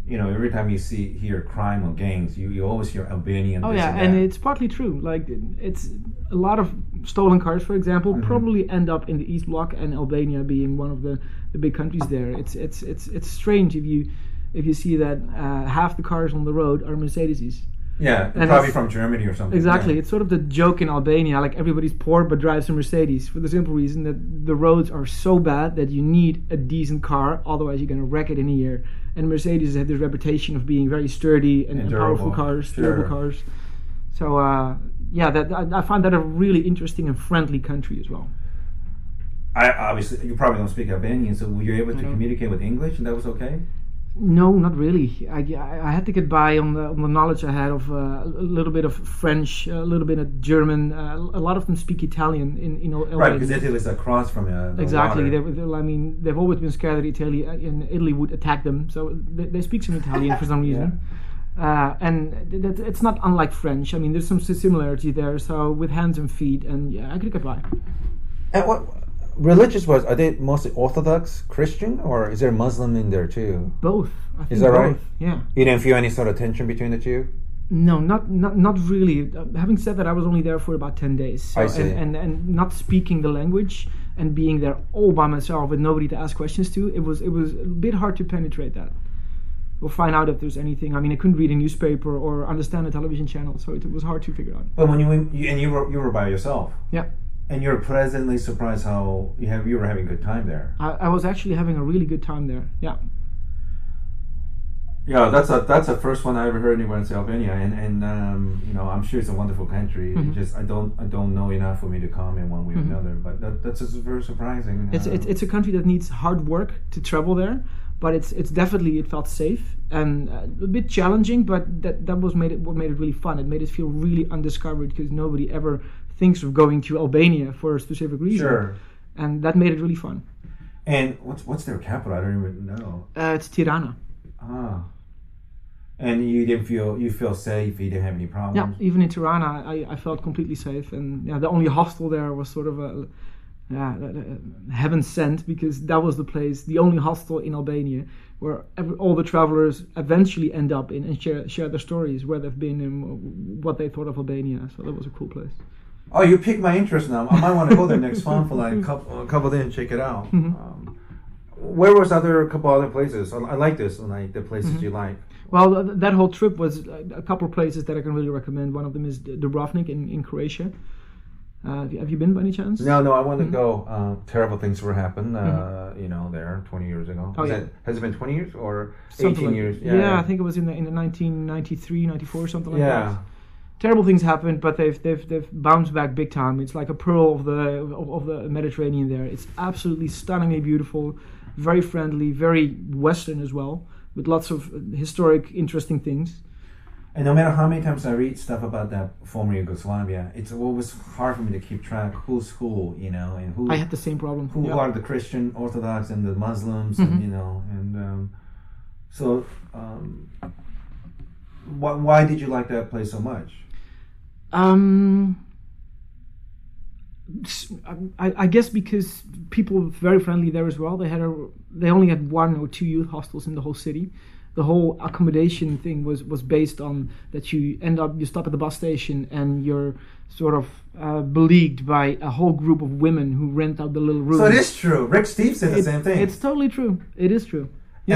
you know every time you see hear crime or gangs, you, you always hear Albanian. Oh yeah, and, and it's partly true. Like it's a lot of stolen cars, for example, Mhm. probably end up in the East Bloc, and Albania being one of the, the big countries there. It's it's it's it's strange if you if you see that uh, half the cars on the road are Mercedeses. yeah, and probably from Germany or something. Exactly. Yeah. It's sort of the joke in Albania, like everybody's poor but drives a Mercedes for the simple reason that the roads are so bad that you need a decent car, otherwise you're gonna wreck it in a year. And Mercedes have this reputation of being very sturdy and, And and powerful cars, Sure. durable cars. So uh, yeah, that I, I find that a really interesting and friendly country as well. I obviously you probably don't speak Albanian, so were you able to don't. communicate with English, and that was okay? No, not really. I, I, I had to get by on the, on the knowledge I had of uh, a little bit of French, a little bit of German. Uh, a lot of them speak Italian in in Albania. Right, because Italy is across from uh, Exactly. They, they, I mean, they've always been scared that Italy uh, in Italy would attack them, so they, they speak some Italian for some *laughs* reason. Uh, and it's not unlike French. I mean, there's some similarity there. So with hands and feet, and yeah, I could get by. And what religious was? Are they mostly Orthodox Christian, or is there Muslim in there too? Both. I think Is that both. right? Yeah. You didn't feel any sort of tension between the two? No, not not not really. Uh, having said that, I was only there for about ten days. So, I see. And, and and not speaking the language and being there all by myself with nobody to ask questions to, it was it was a bit hard to penetrate that. Or find out if there's anything. I mean, I couldn't read a newspaper or understand a television channel, so it was hard to figure out. But when you you, and you were you were by yourself, Yeah, and you're pleasantly surprised how you have you were having a good time there. I, I was actually having a really good time there. Yeah. Yeah, that's a that's the first one I ever heard anywhere in Albania, and and um, you know I'm sure it's a wonderful country. Mm-hmm. Just I don't I don't know enough for me to comment one way or another, but that, that's just very surprising. It's, uh, it's it's a country that needs hard work to travel there, but it's it's definitely it felt safe and uh, a bit challenging, but that that was made it what made it really fun. It made it feel really undiscovered because nobody ever thinks of going to Albania for a specific reason, sure. and that made it really fun. And what's what's their capital? I don't even know. Uh, it's Tirana. Ah. And you didn't feel you feel safe. You didn't have any problems. Yeah, even in Tirana, I, I felt completely safe, and yeah, the only hostel there was sort of a yeah, heaven sent because that was the place, the only hostel in Albania where every, all the travelers eventually end up in and share share their stories, where they've been and what they thought of Albania. So that was a cool place. Oh, you piqued my interest now. I might want to go there next month for like a couple, a couple days and check it out. Mm-hmm. Um, where was other a couple other places? I, I like this, like the places Mm-hmm. you like. Well, that whole trip was uh, a couple of places that I can really recommend. One of them is Dubrovnik in, in Croatia. Uh, have you- been by any chance? No, no, I want to go. Uh, terrible things were happen. Uh, You know, there twenty years ago. Mm-hmm. Oh, Has yeah. it- has it been twenty years or Something eighteen like- years? Yeah, I think it was in the in the 1993, 94, something like that. Terrible things happened, but they've they've they've bounced back big time. It's like a pearl of the of, of the Mediterranean. There, it's absolutely stunningly beautiful, very friendly, very Western as well, with lots of historic, interesting things. And no matter how many times I read stuff about that former Yugoslavia, it's always hard for me to keep track who's who, you know, and who I had the same problem. who Yeah. are the Christian Orthodox and the Muslims, Mm-hmm. and you know, and um, so um, why, why did you like that place so much? Um, I guess because people were very friendly there as well. They had a they only had one or two youth hostels in the whole city. The whole accommodation thing was was based on that you end up you stop at the bus station and you're sort of uh, beleagued by a whole group of women who rent out the little rooms. So it is true. Rick Steve said the same thing. It's totally true. It is true.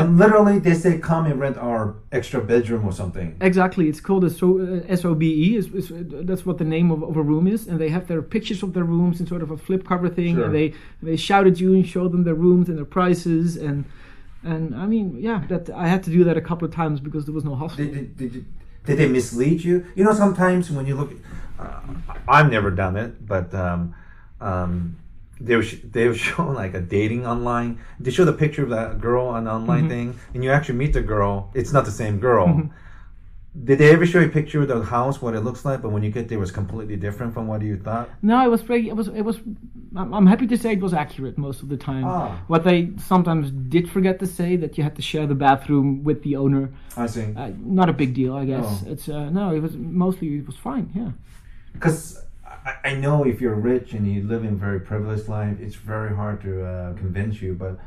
And literally, they say, "Come and rent our extra bedroom or something." Exactly, it's called a so, uh, SOBE. Is, is, uh, that's what the name of, of a room is, and they have their pictures of their rooms in sort of a flip cover thing, Sure. and they they shout at you and show them their rooms and their prices, and and I mean, yeah, that I had to do that a couple of times because there was no hostel. Did, did, did, did, did they mislead you? You know, sometimes when you look, uh, I've never done it, but um, um, they were they were *laughs* showing like a dating online. They show the picture of that girl on the online thing, and you actually meet the girl. It's not the same girl. Did they ever show you a picture of the house, what it looks like, but when you get there, it was completely different from what you thought? No, it was very. It was. It was. I'm I'm happy to say it was accurate most of the time. Ah. What they sometimes did forget to say that you had to share the bathroom with the owner. I see. Uh, not a big deal, I guess. Oh. It's uh, no. It was mostly. It was fine. Yeah. Because I, I know if you're rich and you live in a very privileged life, it's very hard to uh, convince you. But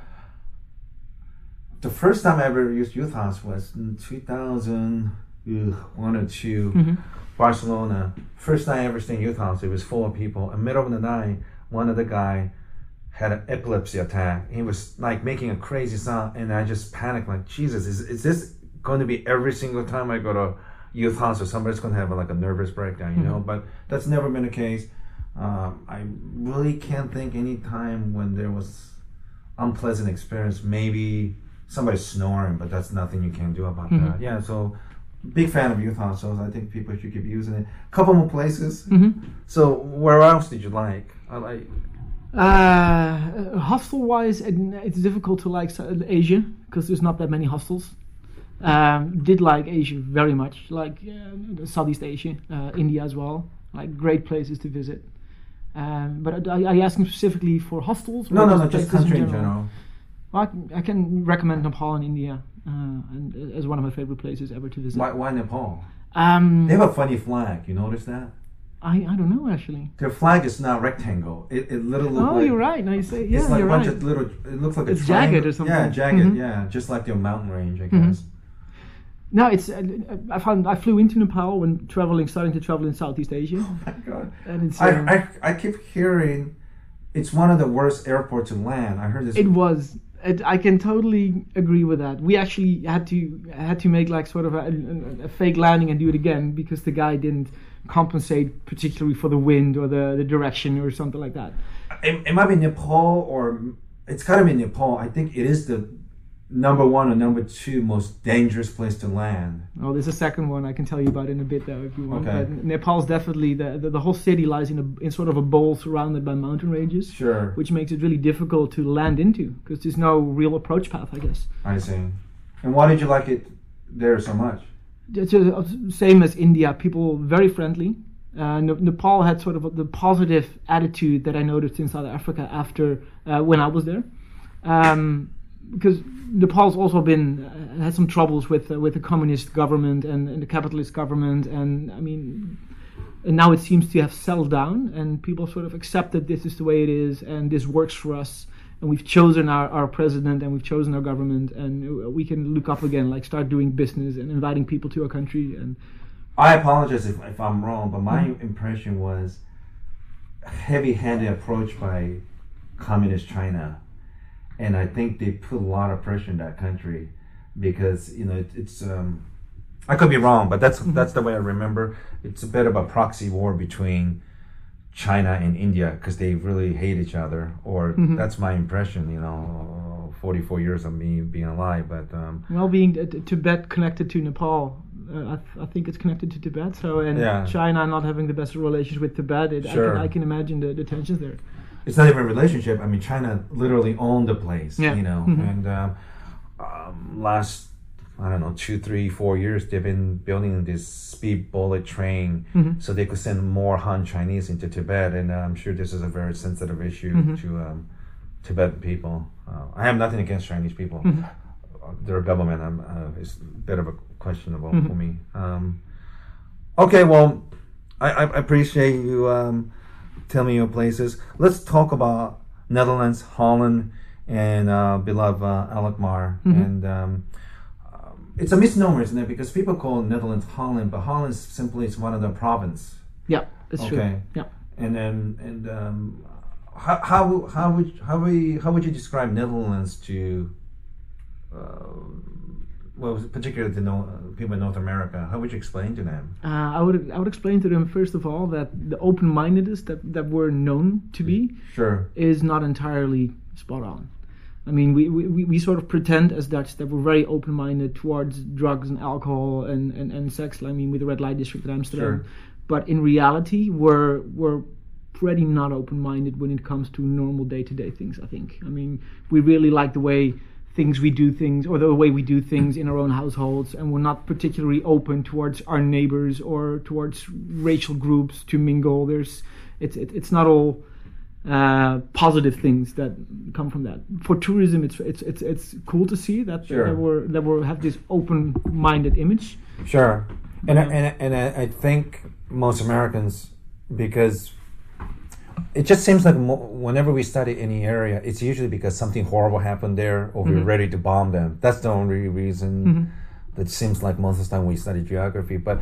the first time I ever used Youth House was in 2001 or 2, Barcelona. First night I ever stayed in Youth House, it was full of people. In the middle of the night, one of the guy had an epilepsy attack. He was like making a crazy sound, and I just panicked, like, Jesus, is, is this going to be every single time I go to youth or somebody's going to have like a nervous breakdown, you know? But that's never been the case. Um, I really can't think any time when there was unpleasant experience. Maybe somebody snoring, but that's nothing you can do about that. Yeah, so big fan of youth hostels. I think people should keep using it. A Couple more places. So where else did you like? I like. Uh, hostel wise, it's difficult to like Asia because there's not that many hostels. Um, did like Asia very much, like uh, Southeast Asia, uh, India as well. Like great places to visit. Um, but are are you asking specifically for hostels? No, no, no, just country in general. Well, I, can- I can recommend Nepal and India. uh, and as one of my favorite places ever to visit. Why, why Nepal? Um, They have a funny flag. You notice that? I, I don't know actually. Their flag is not rectangle. It, it literally looks Oh, like, you're right. Now you say, yeah, it's like a bunch right. of little. It looks like a It's jagged or something. Yeah, jagged. Mhm. Yeah, just like their mountain range, I Mm-hmm. No, it's. Uh, I found I flew into Nepal when traveling, starting to travel in Southeast Asia, Oh My God. and it's. I, um, I I keep hearing it's one of the worst airports to land. I heard this. It was. It, I can totally agree with that. We actually had to had to make like sort of a, a, a fake landing and do it again because the guy didn't compensate particularly for the wind or the, the direction or something like that. it, it might be Nepal or it's gotta be Nepal. I think it is the number one or number two most dangerous place to land. Oh, there's a second one I can tell you about in a bit though if you want. Okay. But Nepal's definitely the, the the whole city lies in a in sort of a bowl surrounded by mountain ranges. Sure. Which makes it really difficult to land into because there's no real approach path, I guess. I see. And why did you like it there so much? It's uh, same as India. People very friendly. Uh, Nepal had sort of the positive attitude that I noticed in South Africa after uh, when I was there, um, because Nepal's also been uh, had some troubles with uh, with the communist government and, and the capitalist government, and I mean, and now it seems to have settled down, and people sort of accept that this is the way it is, and this works for us, and we've chosen our, our president, and we've chosen our government, and we can look up again, like start doing business and inviting people to our country, and I apologize if, if I'm wrong, but my Mm-hmm. impression was heavy-handed approach by communist China, and I think they put a lot of pressure in that country because you know it, it's. Um, I could be wrong, but that's that's the way I remember. It's a bit of a proxy war between China and India because they really hate each other, or that's my impression. You know, forty-four years of me being alive, but um, Well, being uh, Tibet connected to Nepal, uh, I, th- I think it's connected to Tibet. So, and Yeah. China not having the best relations with Tibet, it, I, can, I can imagine the, the tensions there. It's not even a relationship. I mean, China literally owned the place, Yeah. you know. Mhm. And um, um, last, I don't know, two, three, four years, they've been building this speed bullet train Mhm. so they could send more Han Chinese into Tibet. And uh, I'm sure this is a very sensitive issue Mhm. to um, Tibetan people. Uh, I have nothing against Chinese people. Mhm. Uh, Their government uh, is a bit of a questionable Mhm. for me. Um, okay, well, I, I appreciate you um, tell me your places. Let's talk about Netherlands, Holland, and uh, beloved uh, Alkmaar. Mhm. And um, um, it's a misnomer, isn't it? Because people call Netherlands Holland, but Holland is simply is one of the province. Yeah, that's Okay. true. Yeah. And then and um, how how how would how we how would you describe Netherlands to uh, well, particularly to know, people in North America? How would you explain to them? Uh, I would I would explain to them first of all that the open-mindedness that, that we're known to be Sure. is not entirely spot on. I mean, we, we, we- we sort of pretend as Dutch that we're very open minded towards drugs and alcohol and, and, and sex. I mean, with the red light district in Amsterdam. Sure. But in reality, we're, we're pretty not open minded when it comes to normal day to day things, I think. I mean, we really like the way things we do things or the way we do things in our own households and we're not particularly open towards our neighbors or towards racial groups to mingle there's it's it, it's not all uh, positive things that come from that. For tourism, it's it's it's it's cool to see that Sure. that we're that we have this open-minded image. Sure, and I, and and I think most Americans, because it just seems like mo- whenever we study any area, it's usually because something horrible happened there, or we're ready to bomb them. That's the only reason. That seems like most of the time we study geography, but.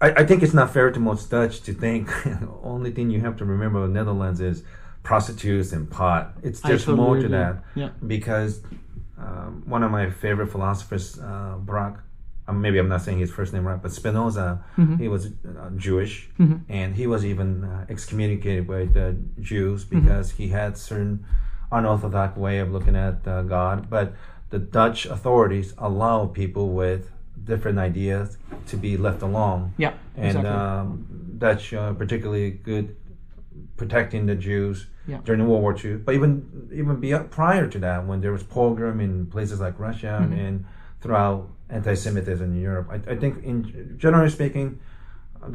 I, I think it's not fair to most Dutch to think the *laughs* only thing you have to remember of Netherlands is prostitutes and pot. It's there's more to that Yeah. because um, one of my favorite philosophers, uh, Brock, um, maybe I'm not saying his first name right, but Spinoza, Mm-hmm. he was uh, Jewish, Mhm. and he was even uh, excommunicated by the Jews Mm-hmm. because he had certain unorthodox way of looking at uh, God. But the Dutch authorities allow people with different ideas to be left alone Yeah, and exactly. um, Dutch uh, particularly good protecting the Jews Yeah. during World War II. But even even beyond, prior to that, when there was pogrom in places like Russia Mm-hmm. and throughout anti-Semitism in Europe, I, I think, in generally speaking,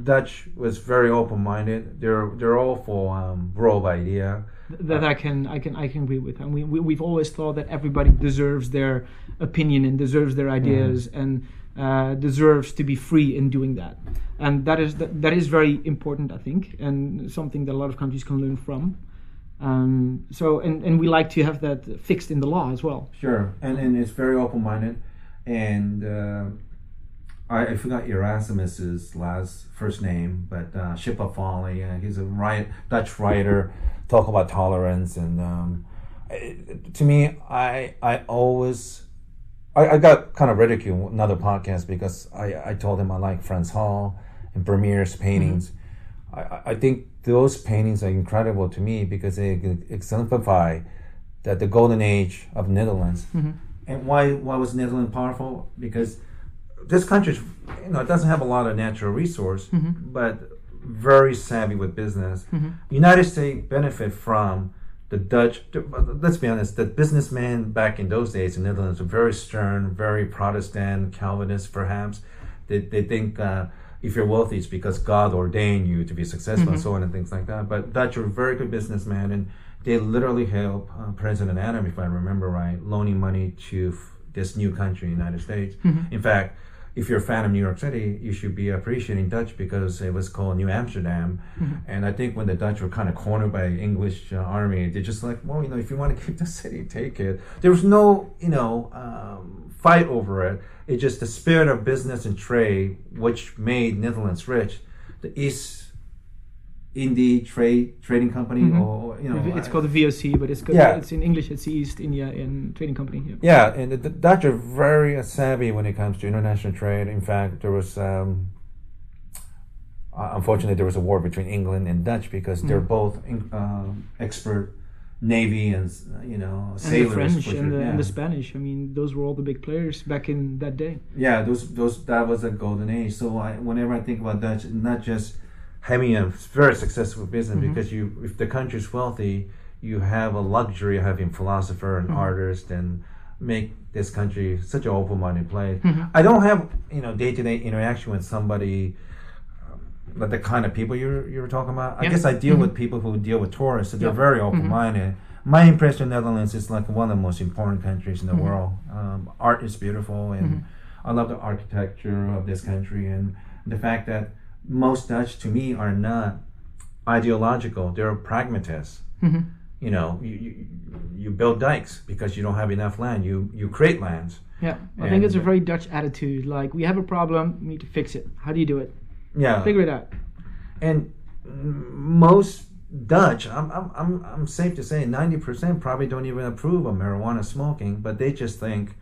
Dutch was very open-minded. They're they're all for um, broad idea. that I can I can I can agree with. And we, we we've always thought that everybody deserves their opinion and deserves their ideas and uh, deserves to be free in doing that. And that is that, that is very important, I think, and something that a lot of countries can learn from. Um, so and, and we like to have that fixed in the law as well. Sure, and and it's very open-minded, and uh, I, I forgot Erasmus's last first name, but uh, Schipper Folly. Uh, he's a write, Dutch writer. Talk about tolerance, and um, I- to me, I I always. I, I got kind of ridiculed another podcast because I, I told him I like Frans Hals and Vermeer's paintings. I, I- I think those paintings are incredible to me because they exemplify that the golden age of Netherlands. And why why was Netherlands powerful? Because this country, you know, it doesn't have a lot of natural resource, mm-hmm. but very savvy with business. Mm-hmm. United States benefit from the Dutch. Let's be honest, the businessmen back in those days in Netherlands were very stern, very Protestant, Calvinist, perhaps. They they think. Uh, if you're wealthy, it's because God ordained you to be successful and so on and things like that. But Dutch are very good businessmen, and they literally help uh, President Adam, if I remember right, loaning money to f- this new country, United States. In fact, if you're a fan of New York City, you should be appreciating Dutch because it was called New Amsterdam. And I think when the Dutch were kind of cornered by English uh, army, they're just like, well, you know, if you want to *laughs* keep the city, take it. There was no, you know, um, fight over it. It's just the spirit of business and trade which made Netherlands rich. The East Indie Trade Trading Company, or you know, it's called the VOC, but it's called, Yeah. it's in English. It's East India and Trading Company. Yeah. Yeah, and the, Dutch are very savvy when it comes to international trade. In fact, there was, um, uh, unfortunately, there was a war between England and Dutch because they're both in- um expert navy and you know And sailors. the French and are- the, yeah. and the Spanish. I mean, those were all the big players back in that day. yeah, those those that was a golden age. So I, whenever I think about Dutch, not just having a very successful business mm-hmm. because you, if the country's wealthy, you have a luxury of having philosopher and mm-hmm. artist and make this country such an open-minded place. Mm-hmm. I don't have you know day-to-day interaction with somebody. um, Like the kind of people you're you're talking about, I guess I deal with people who deal with tourists, so they're Yeah. very open-minded. My impression of Netherlands is like one of the most important countries in the world. Um, art is beautiful, and I love the architecture of this country, and the fact that most Dutch, to me, are not ideological. They're pragmatists. Mm-hmm. You know, you, you you build dikes because you don't have enough land. You you create lands. Yeah, I think it's a very Dutch attitude. Like, we have a problem, we need to fix it. How do you do it? Yeah, Figure it out. and most Dutch, I'm, I'm, I'm, I'm safe to say, ninety percent probably don't even approve of marijuana smoking, but they just think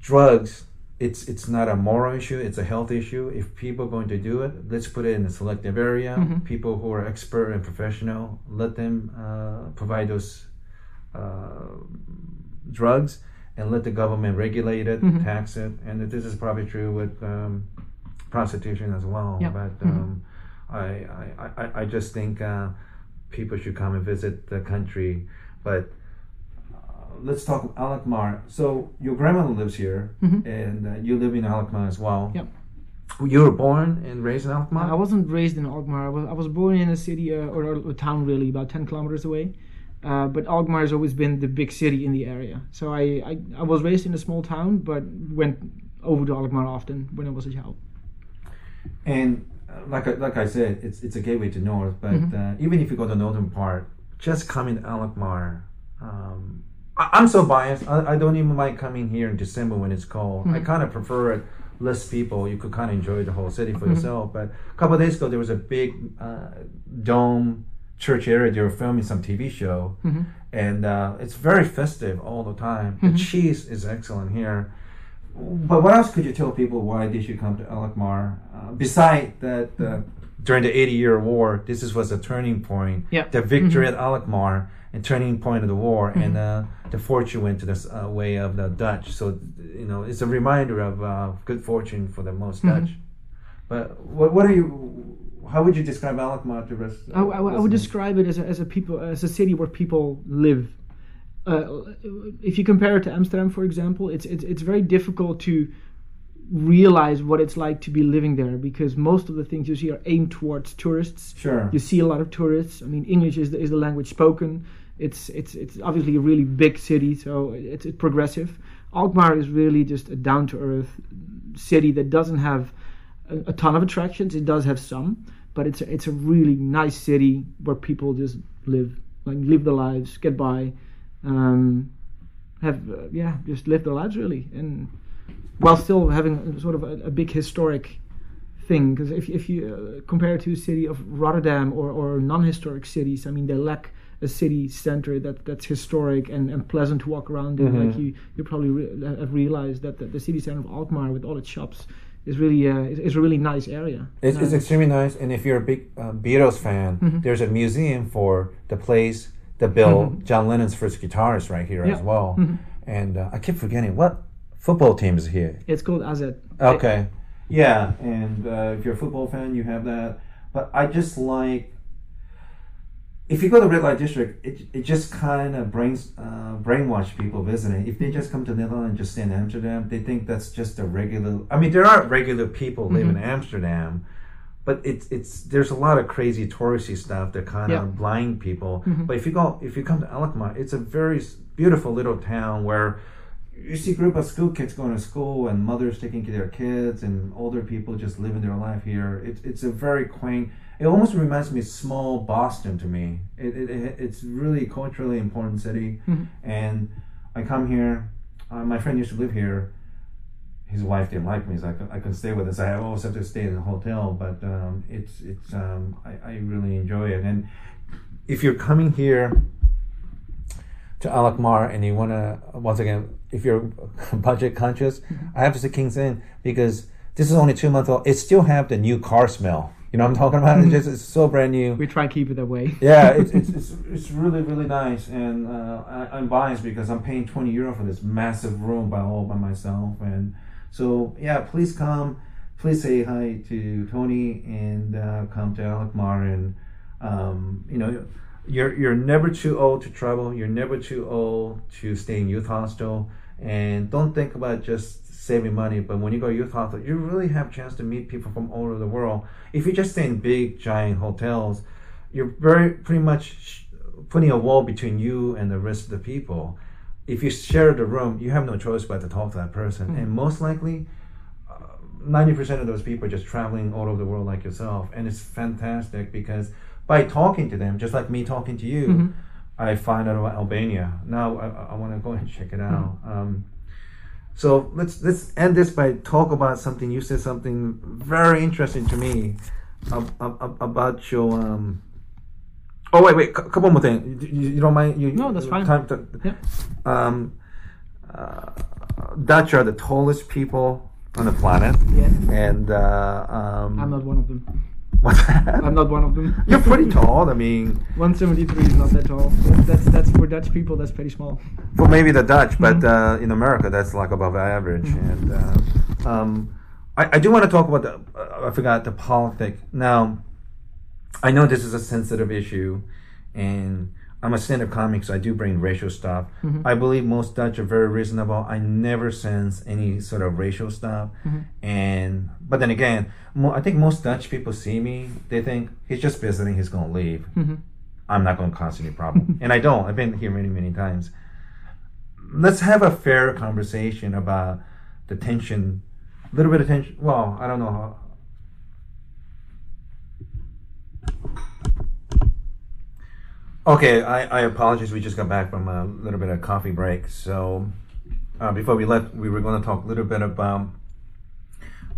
drugs. It's it's not a moral issue; it's a health issue. If people are going to do it, let's put it in a selective area. People who are expert and professional, let them uh, provide those uh, drugs, and let the government regulate it, tax it. And this is probably true with um, prostitution as well. Yeah. But um, I, I, I, I just think uh, people should come and visit the country. But let's talk Alkmaar. So your grandmother lives here, and uh, you live in Alkmaar as well. Yep. You were born and raised in Alkmaar. I wasn't raised in Alkmaar. I was, I was born in a city uh, or, a town really about 10 kilometers away. Uh, but Alkmaar has always been the big city in the area. So I, I, I was raised in a small town, but went over to Alkmaar often when I was a child. And uh, like I, like I said, it's it's a gateway to north. But uh, even if you go to the northern part, just coming to Alkmaar, um, I, I'm so biased. I, I don't even mind coming here in December when it's cold. I kind of prefer it. Less people, you could kind of enjoy the whole city for yourself. But a couple of days ago, there was a big uh, dome church area. They were filming some TV show, and uh, it's very festive all the time. The cheese is excellent here. But what else could you tell people why they should come to Alkmaar? Uh, beside that, uh, during the 80 year war, this is, was a turning point. Yeah. The victory at Alkmaar and turning point of the war, and uh, the fortune went to the uh, way of the Dutch. So, you know, it's a reminder of uh, good fortune for the most Dutch. But what, what are you, how would you describe Alkmaar to rest? I, I, I would describe it as a, as a people as a city where people live. Uh, if you compare it to Amsterdam, for example, it's it's it's very difficult to realize what it's like to be living there because most of the things you see are aimed towards tourists. Sure. You see a lot of tourists. I mean, English is the, is the language spoken. It's it's it's obviously a really big city, so it's, it's progressive. Alkmaar is really just a down to earth city that doesn't have a, a ton of attractions. It does have some, but it's a, it's a really nice city where people just live like live their lives, get by, um, have uh, yeah, just live their lives really, and while still having sort of a, a big historic thing. Because if if you uh, compare it to a city of Rotterdam or or non-historic cities, I mean they lack a city center that that's historic and, and pleasant to walk around in. Mhm. Like you you probably re- have realized that the, the city center of Alkmaar with all its shops is really uh, is, is a really nice area. It's, it's Uh, extremely nice, and if you're a big uh, Beatles fan, Mhm. there's a museum for the place that built Mhm. John Lennon's first guitars right here Yeah. as well. Mhm. And uh, I keep forgetting what football teams here. it's called AZ. Okay, yeah, and uh, if you're a football fan, you have that. But I just like if you go to red light district, it, it just kind of brings uh, brainwash people visiting. If they just come to Netherlands and just stay in Amsterdam, they think that's just a regular. I mean, there are regular people live in Amsterdam, but it's it's there's a lot of crazy touristy stuff that kind of Yeah. blind people. But if you go if you come to Alkmaar, it's a very beautiful little town where you see a group of school kids going to school and mothers taking care of their kids and older people just living their life here. It's it's a very quaint. It almost reminds me of small Boston to me. It, it, it it's really culturally important city, and I come here. Uh, my friend used to live here. His wife didn't like me, so I, I couldn't stay with us. I always have to stay in a hotel, but um, it's it's um, I, I really enjoy it. And if you're coming here to Alkmaar and you want to once again if you're *laughs* budget conscious i have to say king's inn because this is only two months old. It still have the new car smell. You know what i'm talking about? It's just it's so brand new. We try to keep it that way. *laughs* yeah it's, it's, it's, it's really really nice. And uh, I, i'm biased because i'm paying 20 euro for this massive room by all by myself. And so yeah please come. Please say hi to tony and uh, come to Alkmaar and um, you know you're you're never too old to travel. You're never too old to stay in youth hostel. And don't think about just saving money but when you go to youth hostel you really have a chance to meet people from all over the world. If you just stay in big giant hotels you're very pretty much putting a wall between you and the rest of the people. If you share the room, you have no choice but to talk to that person, and most likely, uh, ninety percent of those people are just traveling all over the world like yourself, and it's fantastic because by talking to them, just like me talking to you, I find out about Albania. Now I, I want to go and check it out. Um, so let's let's end this by talk about something. You said something very interesting to me ab- ab- ab- about your. Um, oh wait, wait, cou- couple more things. You, you don't mind? You, No, that's fine. Time to, Yeah. um, uh, Dutch are the tallest people on the planet, Yeah. and uh, um, I'm not one of them. What's that? I'm not one of them. *laughs* You're pretty tall. I mean, 173 is not that tall. That's that's for Dutch people. That's pretty small. Well, maybe the Dutch, but Mm-hmm. uh, in America, that's like above average. And uh, um, I, I do want to talk about the. Uh, I forgot the politics. Now, I know this is a sensitive issue, and I'm a stand-up comic, so I do bring racial stuff. Mm-hmm. I believe most Dutch are very reasonable. I never sense any sort of racial stuff, Mm-hmm. and but then again, mo- I think most Dutch people see me, they think he's just visiting, he's gonna leave. Mm-hmm. I'm not gonna cause any problem, *laughs* and I don't. I've been here many, many times. Let's have a fair conversation about the tension, a little bit of tension. Well, I don't know how. Okay, I, I apologize. We just got back from a little bit of coffee break. So uh, before we left, we were going to talk a little bit about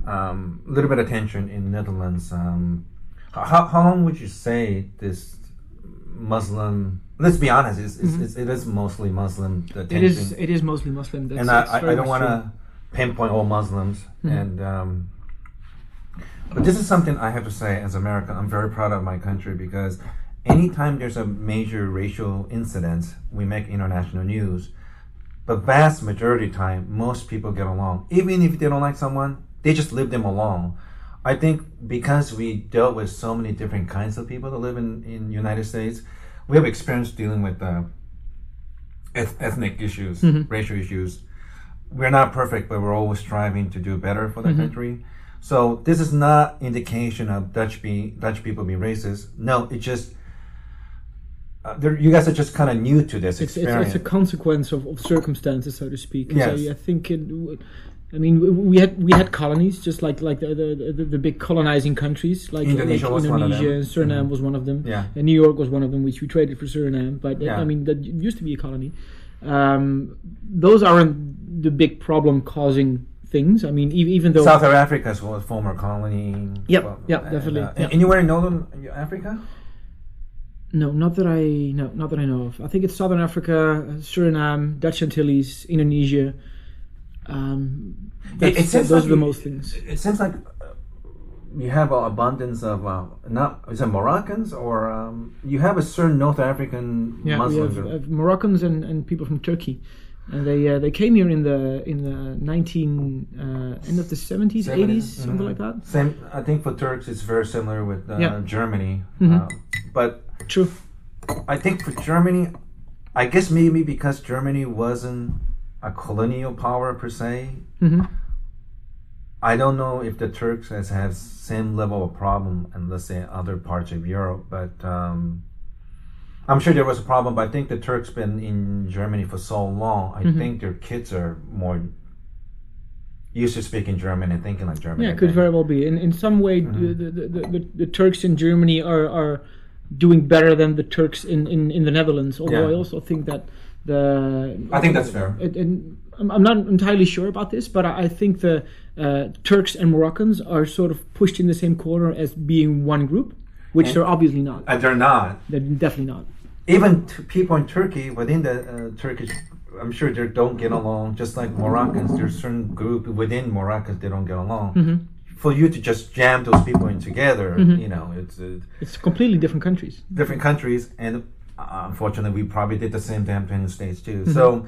um, a little bit of tension in Netherlands. Um, how, how long would you say this Muslim? Let's be honest. It's, it's, it's, it is mostly Muslim. The It tension is it is mostly Muslim. That's, and I, I, I don't want to pinpoint all Muslims. Mhm. And um, but this is something I have to say as America. I'm very proud of my country because anytime there's a major racial incident, we make international news. But vast majority of time, most people get along. Even if they don't like someone, they just leave them alone. I think because we dealt with so many different kinds of people that live in in United States, we have experience dealing with uh, eth- ethnic issues, Mhm. racial issues. we're not perfect, but we're always striving to do better for the Mm-hmm. country. So this is not indication of Dutch be Dutch people being racist. No, it just there- you guys are just kind of new to this it's, it's, experience. it's a consequence of, of circumstances, so to speak. Yes. So I think it. I mean, we- had we had colonies, just like like the the, the, the big colonizing countries, like Indonesia like was Indonesia and Suriname Mhm. was one of them. Yeah. and New York was one of them, which we traded for Suriname. But uh, Yeah. I mean, that used to be a colony. Um, those aren't the big problem causing things. I mean, e- even though South Africa is a former colony. Yep, Well, yep, definitely, uh, yeah. Anywhere in northern Africa? No, not that I no, not that I know of. I think it's Southern Africa, Suriname, Dutch Antilles, Indonesia. Um, it seems those like are the most things. It seems like uh, you have an abundance of uh, not is it Moroccans or um, you have a certain North African Yeah, we Muslim have, group. have Moroccans and, and people from Turkey, and they uh, they came here in the in the nineteen uh, end of the seventies, eighties, something mhm. like that. Same, I think for Turks it's very similar with uh, Yeah. Germany, Mhm. uh, but True. I think for Germany, I guess maybe because Germany wasn't a colonial power per se. hmm I don't know if the Turks has has same level of problem in let's say other parts of Europe, but um, I'm sure there was a problem. But I think the Turks been in Germany for so long. I Mm-hmm. think their kids are more used to speaking German and thinking like German. Yeah, it could very well be. In in some way, Mm-hmm. the, the, the, the, the Turks in Germany are, are doing better than the Turks in, in, in the Netherlands. Although Yeah. I also think that the I think that's fair. it, and I'm not entirely sure about this, but I I think the uh, Turks and Moroccans are sort of pushed in the same corner as being one group, which they're obviously not. And they're not. They're definitely not. Even t- people in Turkey within the uh, Turkish, I'm sure they don't get along. Just like Moroccans, there's certain group within Moroccans they don't get along. Mm-hmm. For you to just jam those people in together, you know, it's. Uh, It's completely different countries. different countries, and uh, unfortunately, we probably did the same damn thing in the states too. So,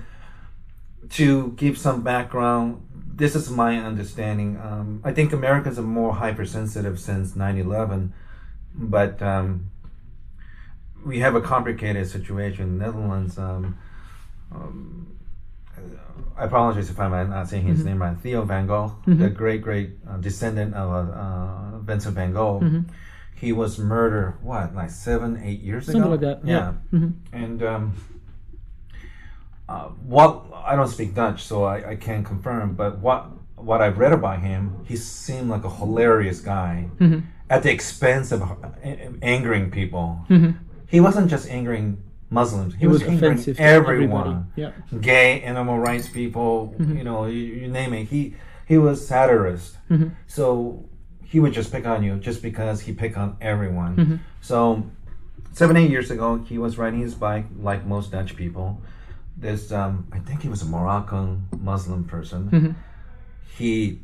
to give some background, this is my understanding. Um, I think Americans are more hypersensitive since 9/11, but um, we have a complicated situation in the Netherlands. Um, um, I apologize if I'm not saying his name right. Theo van Gogh, the great great uh, descendant of uh, Vincent van Gogh he was murdered what like seven eight years Something ago like that, yeah. Mhm. and um uh, what i don't speak dutch so I, I can't confirm but what what i've read about him he seemed like a hilarious guy Mm-hmm. at the expense of uh, angering people Mm-hmm. he wasn't just angering muslims. He, was, was offensive to everyone. everybody, yeah. gay animal rights people you know you, you name it. He he was satirist. So he would just pick on you just because he picked on everyone. So seven eight years ago he was riding his bike like most dutch people. This um, i think he was a moroccan muslim person. He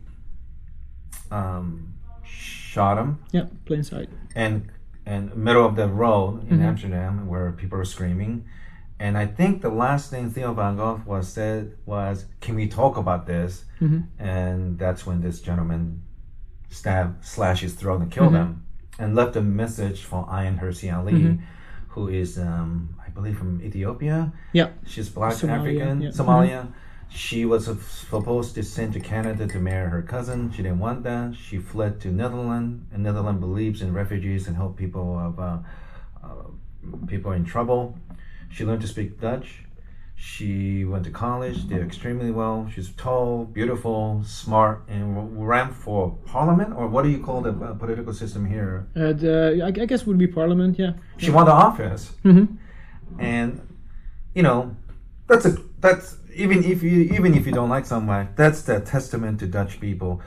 um, shot him. Yeah, plain sight. and and middle of the road in mm-hmm. Amsterdam where people were screaming. And I think the last thing Theo van Gogh was said was, "Can we talk about this?" Mm-hmm. And that's when this gentleman stabbed, slashed his throat and killed mm-hmm. him, and left a message for Ayaan Hirsi Ali, who is, um, I believe, from Ethiopia. Yeah. She's black Somalia, African, yeah. Somalia. She was supposed to send to Canada to marry her cousin. She didn't want that. She fled to Netherlands, and Netherlands believes in refugees and help people of uh, uh, people in trouble. She learned to speak Dutch. She went to college, did extremely well. She's tall, beautiful, smart, and ran for parliament, or what do you call the uh, political system here? Uh, the, I, I guess would be Parliament. Yeah. She won the office, Mhm. and you know that's a that's even if you even if you don't like someone, that's the testament to Dutch people.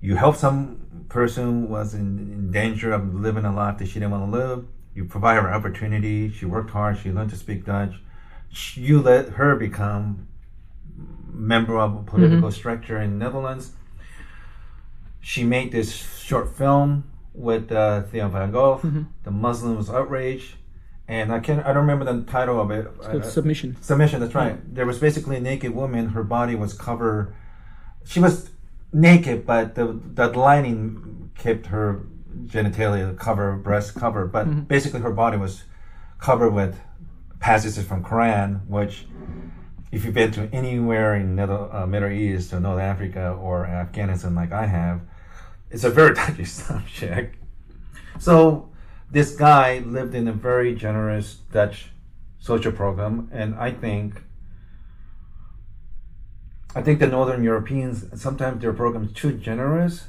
You help some person who was in, in danger of living a life that she didn't want to live. You provide her opportunity. She worked hard. She learned to speak Dutch. You let her become member of a political structure in Netherlands. She made this short film with uh, Theo van Gogh. The Muslim was outraged, and I can't. I don't remember the title of it. Uh, submission. Submission. That's right. There was basically a naked woman. Her body was covered. She was naked, but the the lining kept her genitalia covered, breast covered. But basically, her body was covered with passages from Quran, which if you've been to anywhere in Middle, uh, Middle East or North Africa or Afghanistan, like I have, it's a very *laughs* touchy subject. So this guy lived in a very generous Dutch social program, and I think I think the Northern Europeans sometimes their program is too generous.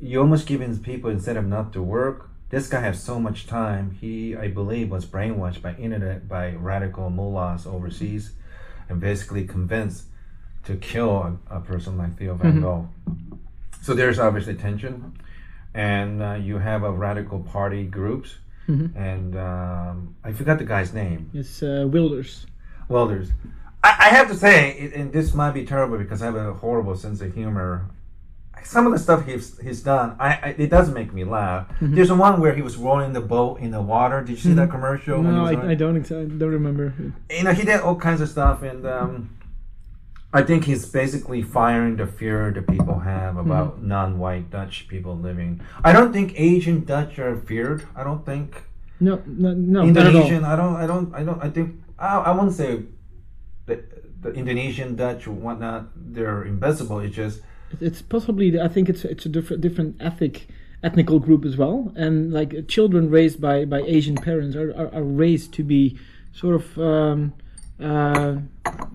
You almost giving people incentive not to work. This guy has so much time. He, I believe, was brainwashed by internet by radical mullahs overseas, and basically convinced to kill a, a person like Theo Van mm-hmm. Gogh. So there's obviously tension, and uh, you have a radical party groups, and um, I forgot the guy's name. It's uh, Wilders. Well, there's. I, I have to say, it- and this might be terrible because I have a horrible sense of humor. Some of the stuff he's he's done, I, I it doesn't make me laugh. Mm-hmm. There's one where he was rolling the boat in the water. Did you see that commercial? No, I, I don't. I don't remember. you know, he did all kinds of stuff, and um, I think he's basically firing the fear that people have about Mm-hmm. non-white Dutch people living. I don't think Asian Dutch are feared. I don't think No, no, no. not at all. Indonesian. I don't. I don't. I don't. I think. I, I won't say the, the Indonesian Dutch whatnot. They're invisible. It's just it's possibly I think it's it's a different different ethnic ethnical group as well, and like children raised by by Asian parents are are, are raised to be sort of. Um, uh,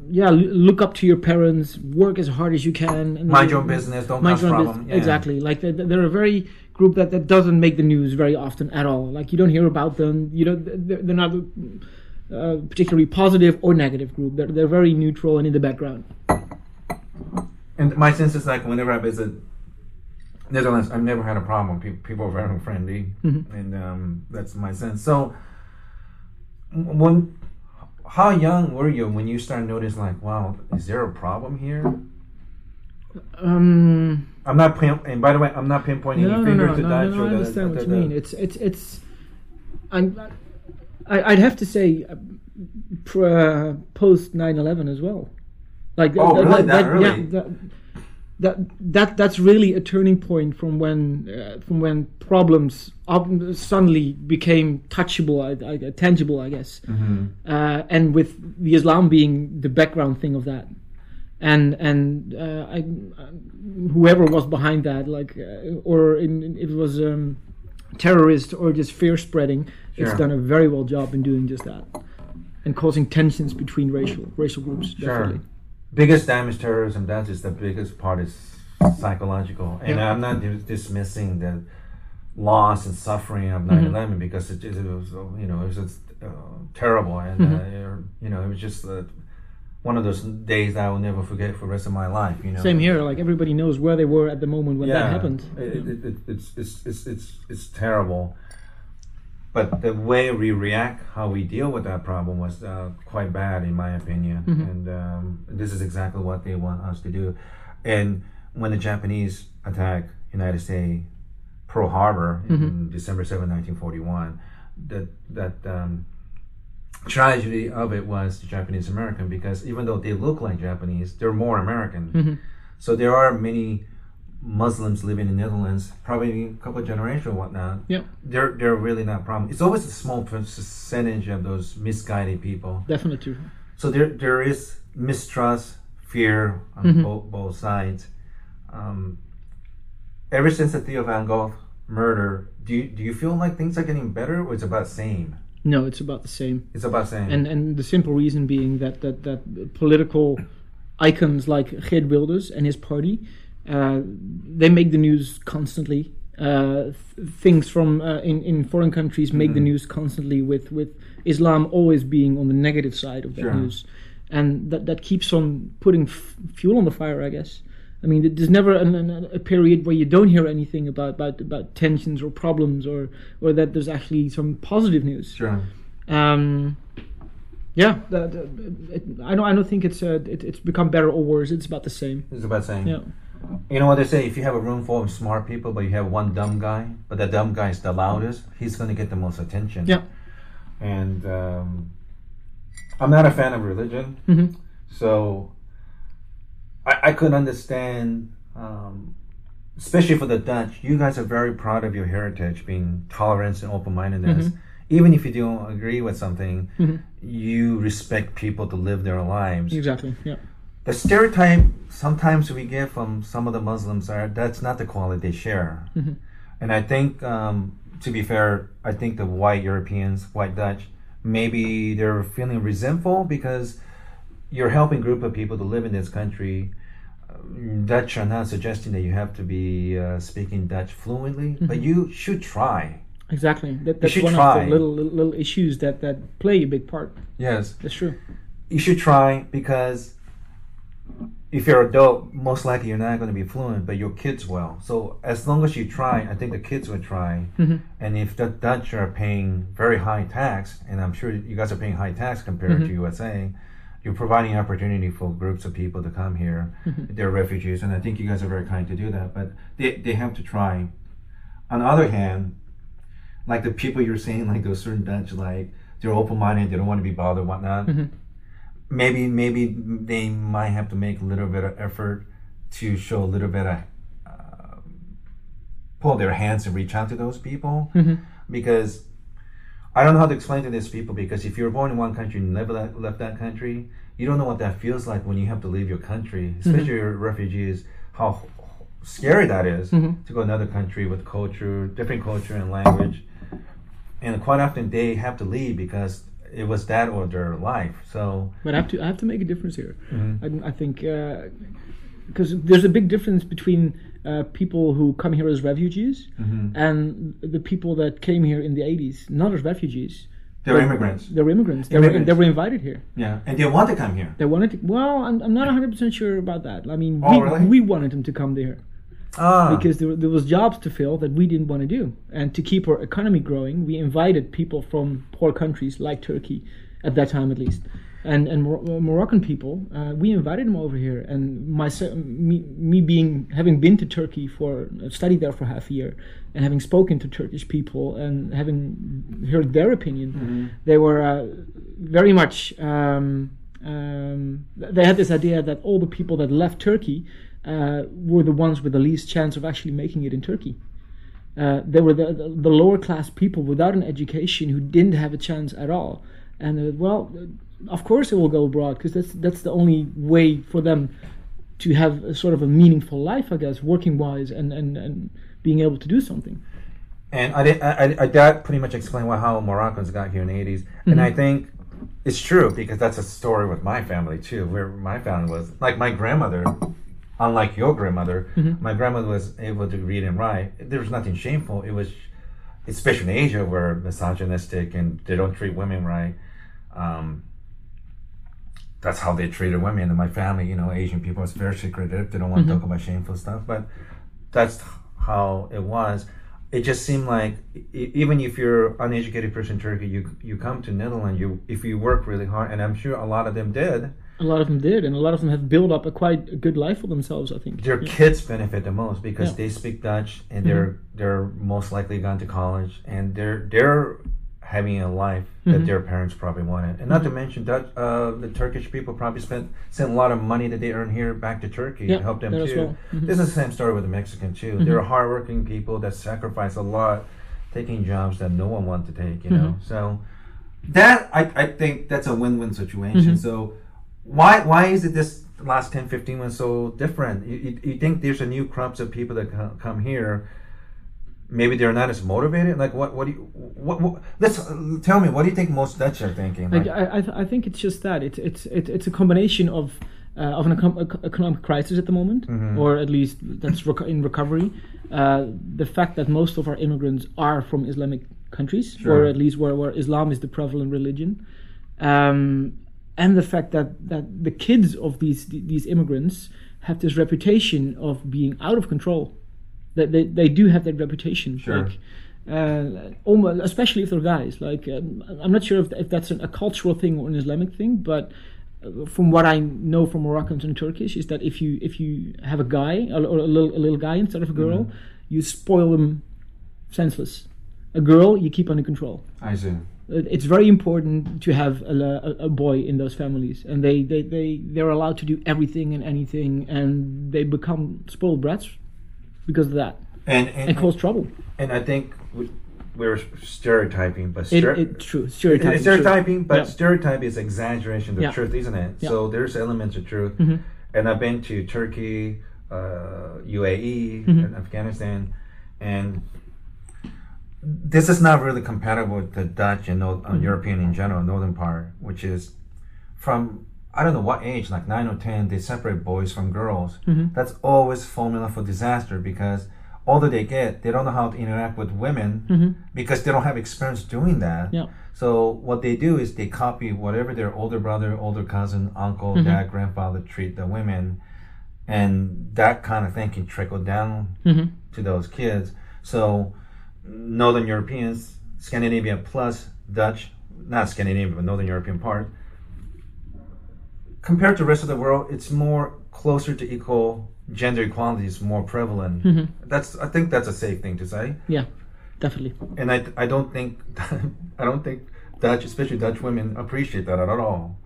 yeah, look up to your parents, work as hard as you can, and mind your own business. Don't mind cause your own business. Yeah. Exactly. Like they're, they're a very group that, that doesn't make the news very often at all. Like you don't hear about them. You know, they're, they're not uh, particularly positive or negative group. They're they're very neutral and in the background. And my sense is like whenever I visit Netherlands, I've never had a problem. People, people are very friendly, and um, that's my sense. So, when how young were you when you started noticing like, wow, is there a problem here? Um, I'm not pin- and by the way, I'm not pinpointing no, any no, finger no, to no, no, I understand what you mean. It's it's it's. I'm, I, I'd have to say, uh, uh, post 9/11 as well. Like Oh, really? That yeah, really? that, that that that's really a turning point from when uh, from when problems up, suddenly became touchable, I, I, tangible, I guess. Mm-hmm. Uh, and with the Islam being the background thing of that, and and uh, I, uh, whoever was behind that, like, uh, or in, in- it was um, terrorist or just fear spreading, it's done a very well job in doing just that, and causing tensions between racial racial groups. Definitely. Biggest damage terrorism that's just the biggest part is psychological and Yeah. i'm not dis- dismissing the loss and suffering of 9-11 because it, it was uh, you know it was just uh, terrible and uh, you know it was just uh, one of those days that i will never forget for the rest of my life you know Same here. Like everybody knows where they were at the moment when that happened. it, it's, it's, it's, it's, it's terrible. But the way we react, how we deal with that problem was uh, quite bad, in my opinion. And um, this is exactly what they want us to do. And when the Japanese attacked United States Pearl Harbor in December 7, 1941, that that um, tragedy of it was the Japanese American because even though they look like Japanese, they're more American. So there are many Muslims living in Netherlands, probably a couple of generations or whatnot. Yep. They're they're really not a problem. It's always a small percentage of those misguided people. Definitely true. So there there is mistrust, fear on both both sides. Um, ever since the Theo Van Gogh murder, do you, do you feel like things are getting better, or it's about same? No, it's about the same. It's about the same. and and the simple reason being that that that political icons like Geert Wilders and his party, uh, they make the news constantly. Uh, th- things from uh, in in foreign countries make the news constantly with with Islam always being on the negative side of the Sure. news, and that that keeps on putting f- fuel on the fire, I guess. I mean, there's never an, an, a period where you don't hear anything about, about about tensions or problems, or or that there's actually some positive news. sure. Um, yeah, the, it, I don't. I don't think it's uh, it, it's become better or worse. It's about the same. It's about the same. Yeah. You know what they say? If you have a room full of smart people, but you have one dumb guy, but that dumb guy is the loudest, he's going to get the most attention. Yeah. And um, I'm not a fan of religion, Mhm. so I, I could understand, um, especially for the Dutch. You guys are very proud of your heritage, being tolerance and open mindedness. even if you don't agree with something, you respect people to live their lives. Exactly. Yeah. The stereotype sometimes we get from some of the Muslims are that's not the quality they share. And I think, um, to be fair, I think the white Europeans, white Dutch, maybe they're feeling resentful because you're helping a group of people to live in this country. Um, Dutch are not suggesting that you have to be uh, speaking Dutch fluently, but you should try. Exactly. That, that's one try. of the little, little little issues that that play a big part. Yes. That's true. you should try because if you're adult, most likely you're not going to be fluent, but your kids will. So as long as you try, I think the kids will try. Mm-hmm. And if the Dutch are paying very high tax, and I'm sure you guys are paying high tax compared to mm-hmm. USA, you're providing opportunity for groups of people to come here. Mm-hmm. They're refugees, and I think you guys are very kind to do that. But they they have to try. On the other hand, like the people you're saying, like those certain Dutch, like they're open minded, they don't want to be bothered, whatnot maybe maybe they might have to make a little bit of effort to show a little bit of uh, pull their hands and reach out to those people. Mm-hmm. Because I don't know how to explain to these people because if you're born in one country and never left, left that country, you don't know what that feels like when you have to leave your country, mm-hmm. especially your refugees. How scary that is mm-hmm. to go to another country with culture, different culture and language, and quite often they have to leave because it was that or their life. So But I have to I have to make a difference here. Mm-hmm. I, I think uh, because there's a big difference between uh, people who come here as refugees mm-hmm. and the people that came here in the 80s, not as refugees. they're immigrants. They're immigrants. They were, Immigrants. they were invited here. Yeah, and they want to come here. They wanted to. Well, I'm, I'm not 100 percent sure about that. I mean, Oh, we, really? we wanted them to come there Ah, because there, there was jobs to fill that we didn't want to do, and to keep our economy growing, we invited people from poor countries like Turkey, at that time at least, and and Mor- Moroccan people. Uh, we invited them over here, and my me, me being having been to Turkey for studied there for half a year, and having spoken to Turkish people and having heard their opinion, they were uh, very much. Um, um, they had this idea that all the people that left Turkey uh, were the ones with the least chance of actually making it in Turkey. Uh, they were the, the, the lower class people without an education who didn't have a chance at all. And uh, well, uh, of course it will go abroad because that's that's the only way for them to have a sort of a meaningful life, I guess, working wise and, and, and being able to do something. and I, did, I, I, that pretty much explained why how Moroccans got here in the 80s. And I think it's true because that's a story with my family too, where my family was like my grandmother. Unlike your grandmother, my grandmother was able to read and write. There was nothing shameful. It was, especially in Asia, where misogynistic and they don't treat women right. Um, that's how they treated women. And my family, you know, Asian people is very secretive. They don't want to talk about shameful stuff, but that's how it was. It just seemed like even if you're uneducated person in Turkey, you you come to Netherlands, you if you work really hard, and I'm sure a lot of them did. A lot of them did, and a lot of them have built up a quite a good life for themselves, I think. Their kids benefit the most because Yeah. they speak Dutch and they're mm-hmm. they're most likely gone to college and they're they're having a life that mm-hmm. their parents probably wanted. And not to mm-hmm. mention Dutch, uh, the Turkish people probably spent sent a lot of money that they earn here back to Turkey Yeah, to help them too. well. Mhm. This is the same story with the Mexican too. They're hardworking people that sacrifice a lot, taking jobs that no one wants to take. You know, so that I, I think that's a win-win situation. So why why is it this last 10 15 months so different? You, you, you think there's a new crops of people that co- come here. Maybe they're not as motivated? Like what what do you what, what let's uh, tell me what do you think most dutch are thinking? Like, like, I, I, th- I think it's just that. It's it's it, it's a combination of uh, of an econ- economic crisis at the moment, or at least that's reco- in recovery. Uh, the fact that most of our immigrants are from Islamic countries, Sure. or at least where, where Islam is the prevalent religion, um, and the fact that, that the kids of these these immigrants have this reputation of being out of control. That they, they do have that reputation. Sure. Like, uh, almost, especially if they're guys. Like um, I'm not sure if, if that's an, a cultural thing or an Islamic thing, but uh, from what I know from Moroccans and Turkish is that if you if you have a guy or, or a little a little guy instead of a girl, Mm-hmm. you spoil them senseless. A girl you keep under control. i see It's very important to have a, a, a boy in those families, and they, they, they, they're allowed to do everything and anything, and they become spoiled brats because of that and and, and cause trouble. and i think we, we're stereotyping, but stere- it true stereotyping. it's true. stereotyping, but Yeah. stereotype is exaggeration of the Yeah. truth, isn't it? Yeah. So there's elements of truth. Mhm. And I've been to Turkey, uh, UAE, Mhm. and Afghanistan, and this is not really compatible with the Dutch and North, uh, Mm-hmm. European in general, northern part, which is from I don't know what age, like nine or ten, they separate boys from girls. Mhm. That's always formula for disaster because older they get, they don't know how to interact with women Mhm. because they don't have experience doing that. Yeah. So what they do is they copy whatever their older brother, older cousin, uncle, Mhm. dad, grandfather treat the women, and that kind of thing can trickle down Mhm. to those kids. So Northern Europeans, Scandinavia plus Dutch, not Scandinavia, but Northern European part, compared to the rest of the world, it's more closer to equal. Gender equality is more prevalent. Mhm. That's I think that's a safe thing to say Yeah, definitely. and I, I don't think *laughs* I don't think Dutch, especially Dutch women, appreciate that at all.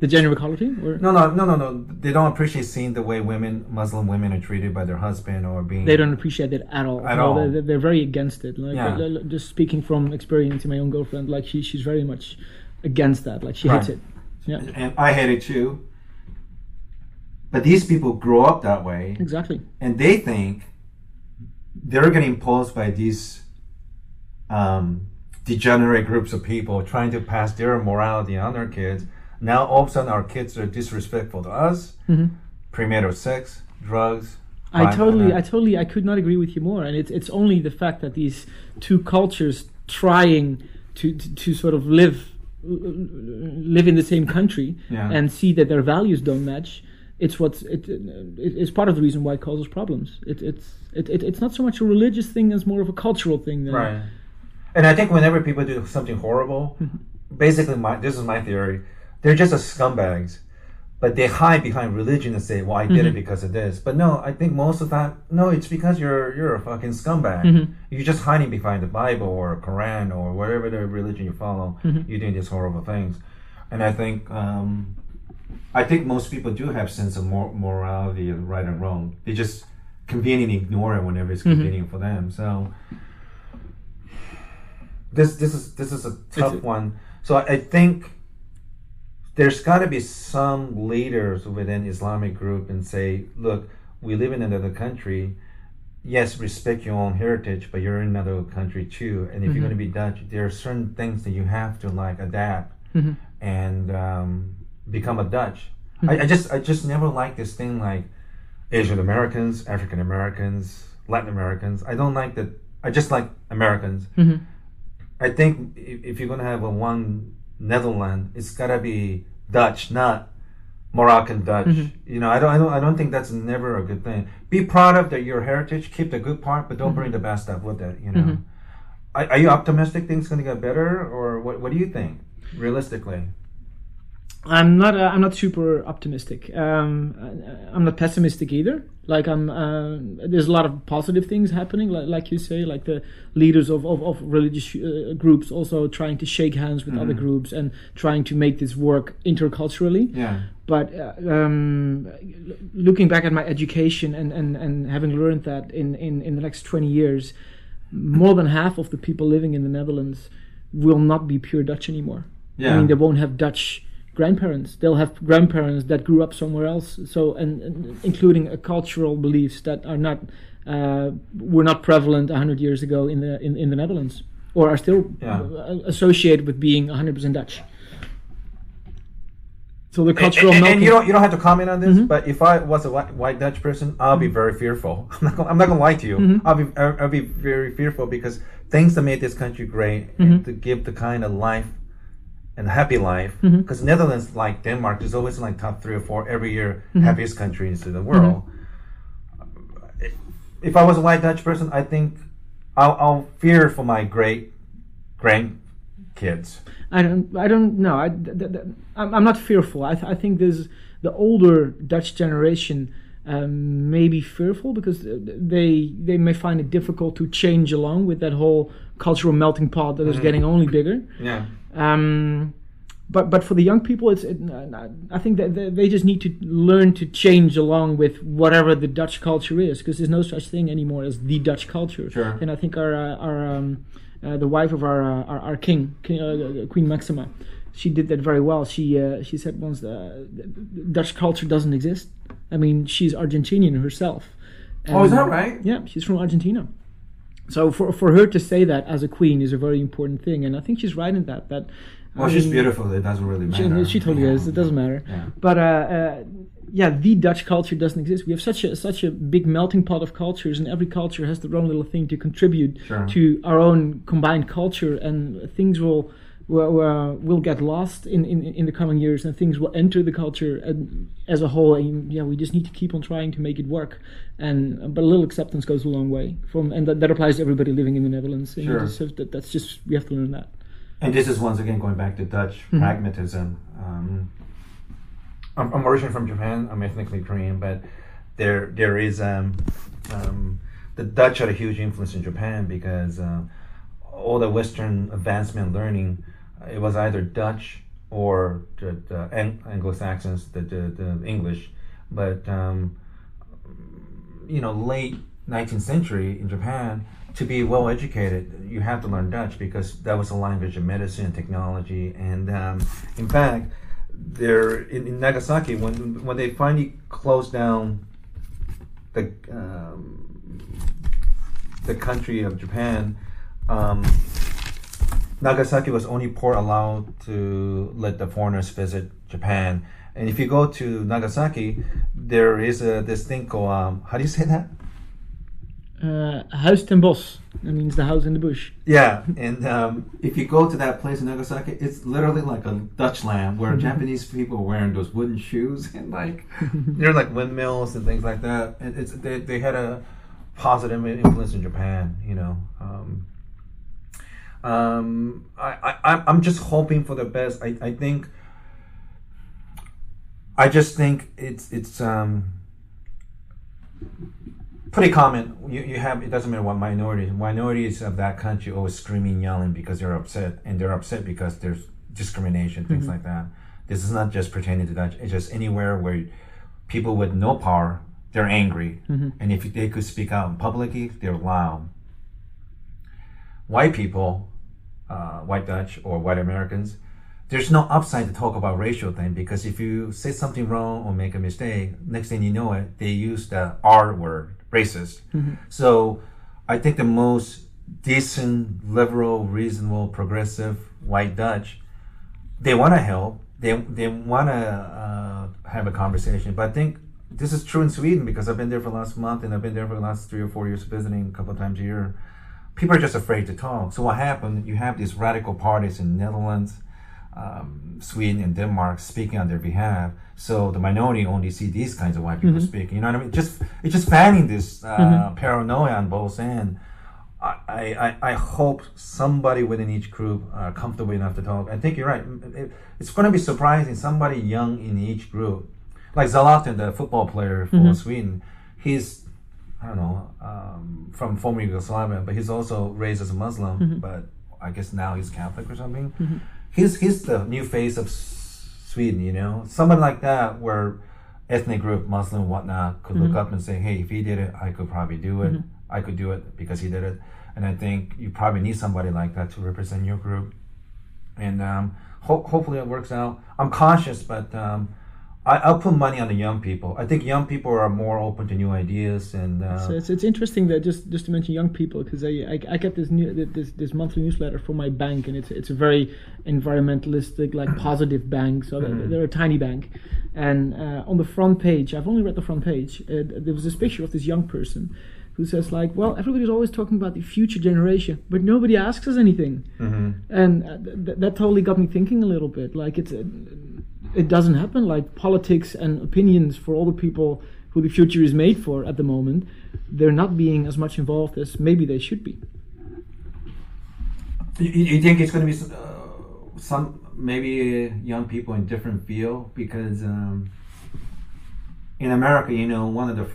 The gender equality, or No, no, no, no, no. They don't appreciate seeing the way women, Muslim women, are treated by their husband or being. they don't appreciate it at all. At No, all. They're, they're very against it. Like, Yeah. just speaking from experience, in my own girlfriend, like she, she's very much against that. Like she hates it. Yeah, And I hate it too. But these people grow up that way, exactly. and they think they're getting imposed by these um, degenerate groups of people trying to pass their morality on their kids. Now all of a sudden, our kids are disrespectful to us. Mhm. Premarital sex, drugs. I crime, totally, I totally, I could not agree with you more. And it's it's only the fact that these two cultures trying to to, to sort of live live in the same country Yeah. and see that their values don't match. It's what's it, it it's part of the reason why it causes problems. It, it's it, it, it's not so much a religious thing as more of a cultural thing. Than, Right. And I think whenever people do something horrible, Mm-hmm. *laughs* basically, my this is my theory, they're just a scumbags, but they hide behind religion and say, "Well, I did Mm-hmm. it because of this." But no, I think most of that, no, it's because you're you're a fucking scumbag. Mm-hmm. You're just hiding behind the Bible or Quran or whatever the religion you follow. Mm-hmm. You're doing these horrible things, and I think. Um, I think most people do have sense of mor- morality and right and wrong. They just conveniently ignore it whenever it's Mm-hmm. convenient for them. So this this is this is a tough one. So I think there's got to be some leaders within Islamic group and say, look, we live in another country. Yes, respect your own heritage, but you're in another country too. And if Mm-hmm. you're going to be Dutch, there are certain things that you have to like adapt Mhm. and um, become a Dutch. Mm-hmm. I, I just I just never like this thing like Asian Americans, African Americans, Latin Americans. I don't like that. I just like Americans. Mhm. I think if, if you're gonna have a one Netherlands, it's gotta be Dutch, not Moroccan Dutch. Mm-hmm. You know, I don't, I don't, I don't think that's never a good thing. Be proud of the, your heritage, keep the good part, but don't Mm-hmm. bring the bad stuff with it. You know, are, are you optimistic things gonna get better, or what? What do you think, realistically? I'm not. Uh, I'm not super optimistic. Um, I, I'm not pessimistic either. Like I'm. Uh, there's a lot of positive things happening, like, like you say, like the leaders of of, of religious uh, groups also trying to shake hands with other groups and trying to make this work interculturally. Yeah. But uh, um, looking back at my education and, and, and having learned that in, in, in the next 20 years, more than half of the people living in the Netherlands will not be pure Dutch anymore. Yeah. I mean, they won't have Dutch grandparents. They'll have grandparents that grew up somewhere else. So, and, and including uh, cultural beliefs that are not uh, were not prevalent hundred years ago in the in, in the Netherlands, or are still Yeah. uh, associated with being hundred percent Dutch. So the cultural and- and melting. you don't you don't have to comment on Mm-hmm. this, but if I was a white, white Dutch person, I'll be very fearful. *laughs* I'm not gonna, I'm not gonna lie to you. Mm-hmm. I'll be I'll, I'll be very fearful because things that made this country great Mm-hmm. and to give the kind of life and happy life. Mm-hmm. Because Netherlands, like Denmark, is always like top three or four every year Mm-hmm. happiest countries in the world. If I was a white Dutch person, I think I'll, I'll fear for my great grandkids. I don't. I don't know. I, I'm not fearful. I, th- I think there's the older Dutch generation um, may be fearful because they they may find it difficult to change along with that whole cultural melting pot that is getting only bigger. Yeah. Um, but but for the young people, it's it, I think that they- they just need to learn to change along with whatever the Dutch culture is, because there's no such thing anymore as the Dutch culture. Sure. And I think our uh, our um, uh, the wife of our uh, our, our king, king uh, Queen Maxima, she did that very well. She uh, she said once uh, Dutch culture doesn't exist. I mean, she's Argentinian herself. Oh, is that right? Yeah, she's from Argentina. So for for her to say that as a queen is a very important thing, and I think she's right in that. That Well, I she's mean, beautiful. It doesn't really She, matter. she totally Yeah. is. It doesn't matter. Yeah. But uh, uh, yeah, the Dutch culture doesn't exist. We have such a such a big melting pot of cultures, and every culture has their own little thing to contribute Sure. to our own combined culture, and things will. Will, will, will get lost in, in, in the coming years and things will enter the culture and, as a whole and yeah we just need to keep on trying to make it work and but a little acceptance goes a long way from and that, that applies to everybody living in the Netherlands and you Sure. just have that, that's just we have to learn that And this is once again going back to Dutch Mm-hmm. pragmatism. Um, I'm, I'm originally from Japan. I'm ethnically Korean, but there there is um, um, the Dutch had a huge influence in Japan because uh, all the Western advancement learning it was either Dutch or the, the Ang- Anglo Saxons, the, the the English, but um, you know late 19th century in Japan, to be well educated, you have to learn Dutch because that was the language of medicine and technology. And um, in fact, there in, in Nagasaki, when when they finally closed down the um, the country of Japan, um, Nagasaki was only port allowed to let the foreigners visit Japan. And if you go to Nagasaki, there is a this thing called um, how do you say that? uh, Huis Ten Bosch that means the house in the bush Yeah, *laughs* and um, if you go to that place in Nagasaki, it's literally like a Dutch land where *laughs* Japanese people are wearing those wooden shoes and like *laughs* they're like windmills and things like that. And it's they, they had a positive influence in Japan, you know. Um, um, I, I I'm- just hoping for the best. I, I think I just think it's it's um pretty common. You, you have it doesn't matter what minorities. Minorities of that country always screaming, yelling because they're upset, and they're upset because there's discrimination, things like that. This is not just pertaining to that. It's just anywhere where people with no power they're angry, and if they could speak out publicly, they're loud. White people, uh, white Dutch or white Americans, there's no upside to talk about racial thing because if you say something wrong or make a mistake, next thing you know it, they use the R word, racist. So I think the most decent, liberal, reasonable, progressive white Dutch, they want to help. They they want to uh, have a conversation. But I think this is true in Sweden because I've been there for the last month and I've been there for the last three or four years visiting a couple of times a year. People are just afraid to talk. So what happened? You have these radical parties in Netherlands, um, Sweden, and Denmark speaking on their behalf. So the minority only see these kinds of white people speaking. You know what I mean? Just it's just fanning this uh, paranoia on both ends. I, I, I hope somebody within each group are comfortable enough to talk. I think you're right. It- it's going to be surprising. Somebody young in each group, like Zlatan, the football player for Sweden, he's I don't know um, from former Yugoslavia, but he's also raised as a Muslim. But I guess now he's Catholic or something. He's he's the new face of Sweden. You know, someone like that where ethnic group, Muslim, whatnot, could look up and say, "Hey, if he did it, I could probably do it. I could do it because he did it." And I think you probably need somebody like that to represent your group. And um, ho- hopefully it works out. I'm cautious, but um, I- I'll put money on the young people. I think young people are more open to new ideas, and uh, So it's, it's interesting that just just to mention young people because I, I I get this new this this monthly newsletter from my bank and it's it's a very environmentalistic like *clears throat* positive bank. So they're- they're a tiny bank. And uh, on the front page I've only read the front page uh, there was this picture of this young person who says like well everybody's always talking about the future generation but nobody asks us anything. And uh, th- th- that totally got me thinking a little bit. Like it's uh, it doesn't happen like politics and opinions for all the people who the future is made for at the moment they're not being as much involved as maybe they should be. You, you think it's going to be uh, some maybe young people in different field? Because um, in America, you know, one of the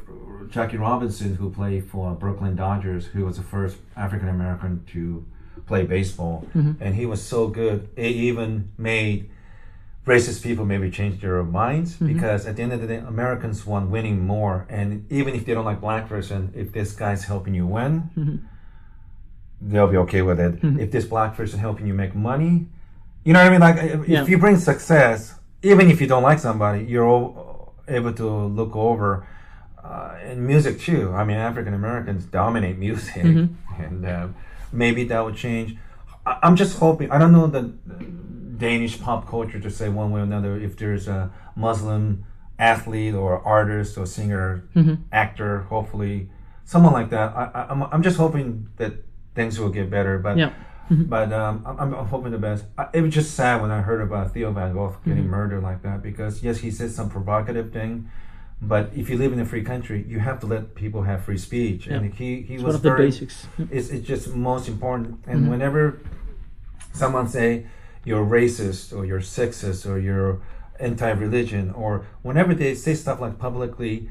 Jackie Robinson who played for Brooklyn Dodgers, who was the first African American to play baseball, and he was so good. It even made racist people maybe change their minds because at the end of the day, Americans want winning more. And even if they don't like black person, if this guy's helping you win, they'll be okay with it. If this black person helping you make money, you know what I mean? Like if Yeah. if you bring success, even if you don't like somebody, you're able to look over. Uh, in music too. I mean, African Americans dominate music, *laughs* and uh, maybe that would change. I- I'm just hoping. I don't know the Danish pop culture to say one way or another. If there's a Muslim athlete or artist or singer, mm-hmm. actor, hopefully someone like that. I, I, I'm, I'm just hoping that things will get better. But Yeah. Mm-hmm. but um, I'm, I'm hoping the best. I, it was just sad when I heard about Theo Van Gogh getting mm-hmm. murdered like that because yes, he said some provocative thing, but if you live in a free country, you have to let people have free speech, and Yeah. he he It's was one of the very. basics. Yeah. It's, it's just most important. And whenever someone say you're racist or you're sexist or you're anti-religion or whenever they say stuff like publicly,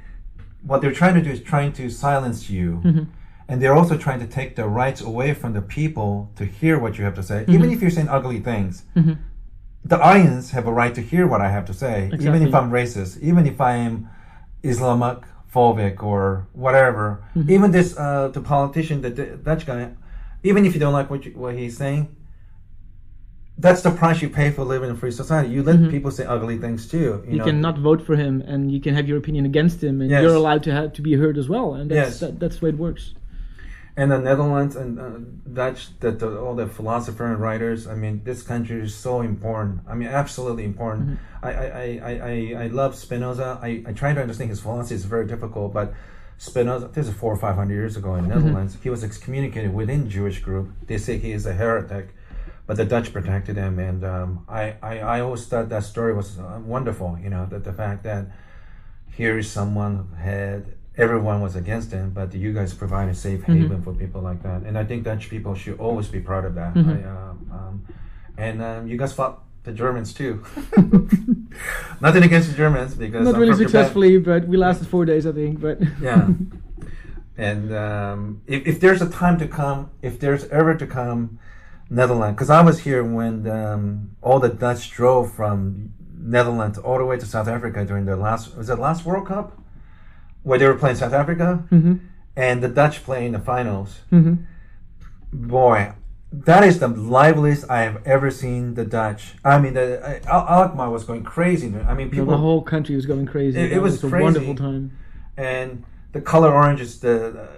what they're trying to do is trying to silence you. Mm-hmm. And they're also trying to take the rights away from the people to hear what you have to say, even mm-hmm. if you're saying ugly things. Mm-hmm. The audience have a right to hear what I have to say, even if I'm racist, even if I am Islamic phobic or whatever. Even this, uh, the politician, the, the Dutch guy, even if you don't like what you, what he's saying, that's the price you pay for living in a free society. You let mm-hmm. people say ugly things too. You, You know? can not vote for him, and you can have your opinion against him, and Yes. you're allowed to have to be heard as well. And that's Yes. that, that's the way it works. and the Netherlands and uh, Dutch, that the, all the philosophers and writers. I mean, this country is so important. I mean, absolutely important. I, I, I, I, I- I love Spinoza. I, I try to understand his philosophy. It's very difficult, but Spinoza, this is four or five hundred years ago in the mm-hmm. Netherlands. He was excommunicated within Jewish group. They say he is a heretic, but the Dutch protected him. And um, I, I, I always thought that story was uh, wonderful. You know, that the fact that here is someone who had everyone was against him, but you guys provide a safe haven for people like that, and I think Dutch people should always be proud of that. I, um, um, and um, you guys fought the Germans too. *laughs* *laughs* Nothing against the Germans because Not I'm really successfully, but we lasted four days, I think. But *laughs* Yeah. And um, if, if there's a time to come, if there's ever to come, Netherlands, because I was here when um, all the Dutch drove from Netherlands all the way to South Africa during the last, was it last World Cup? Where they were playing South Africa? And the Dutch playing the finals. Boy, that is the liveliest I have ever seen the Dutch. I mean, the, Al- Alkmaar was going crazy. I mean, the whole country was going crazy. It- it That was a wonderful time. and the color orange is the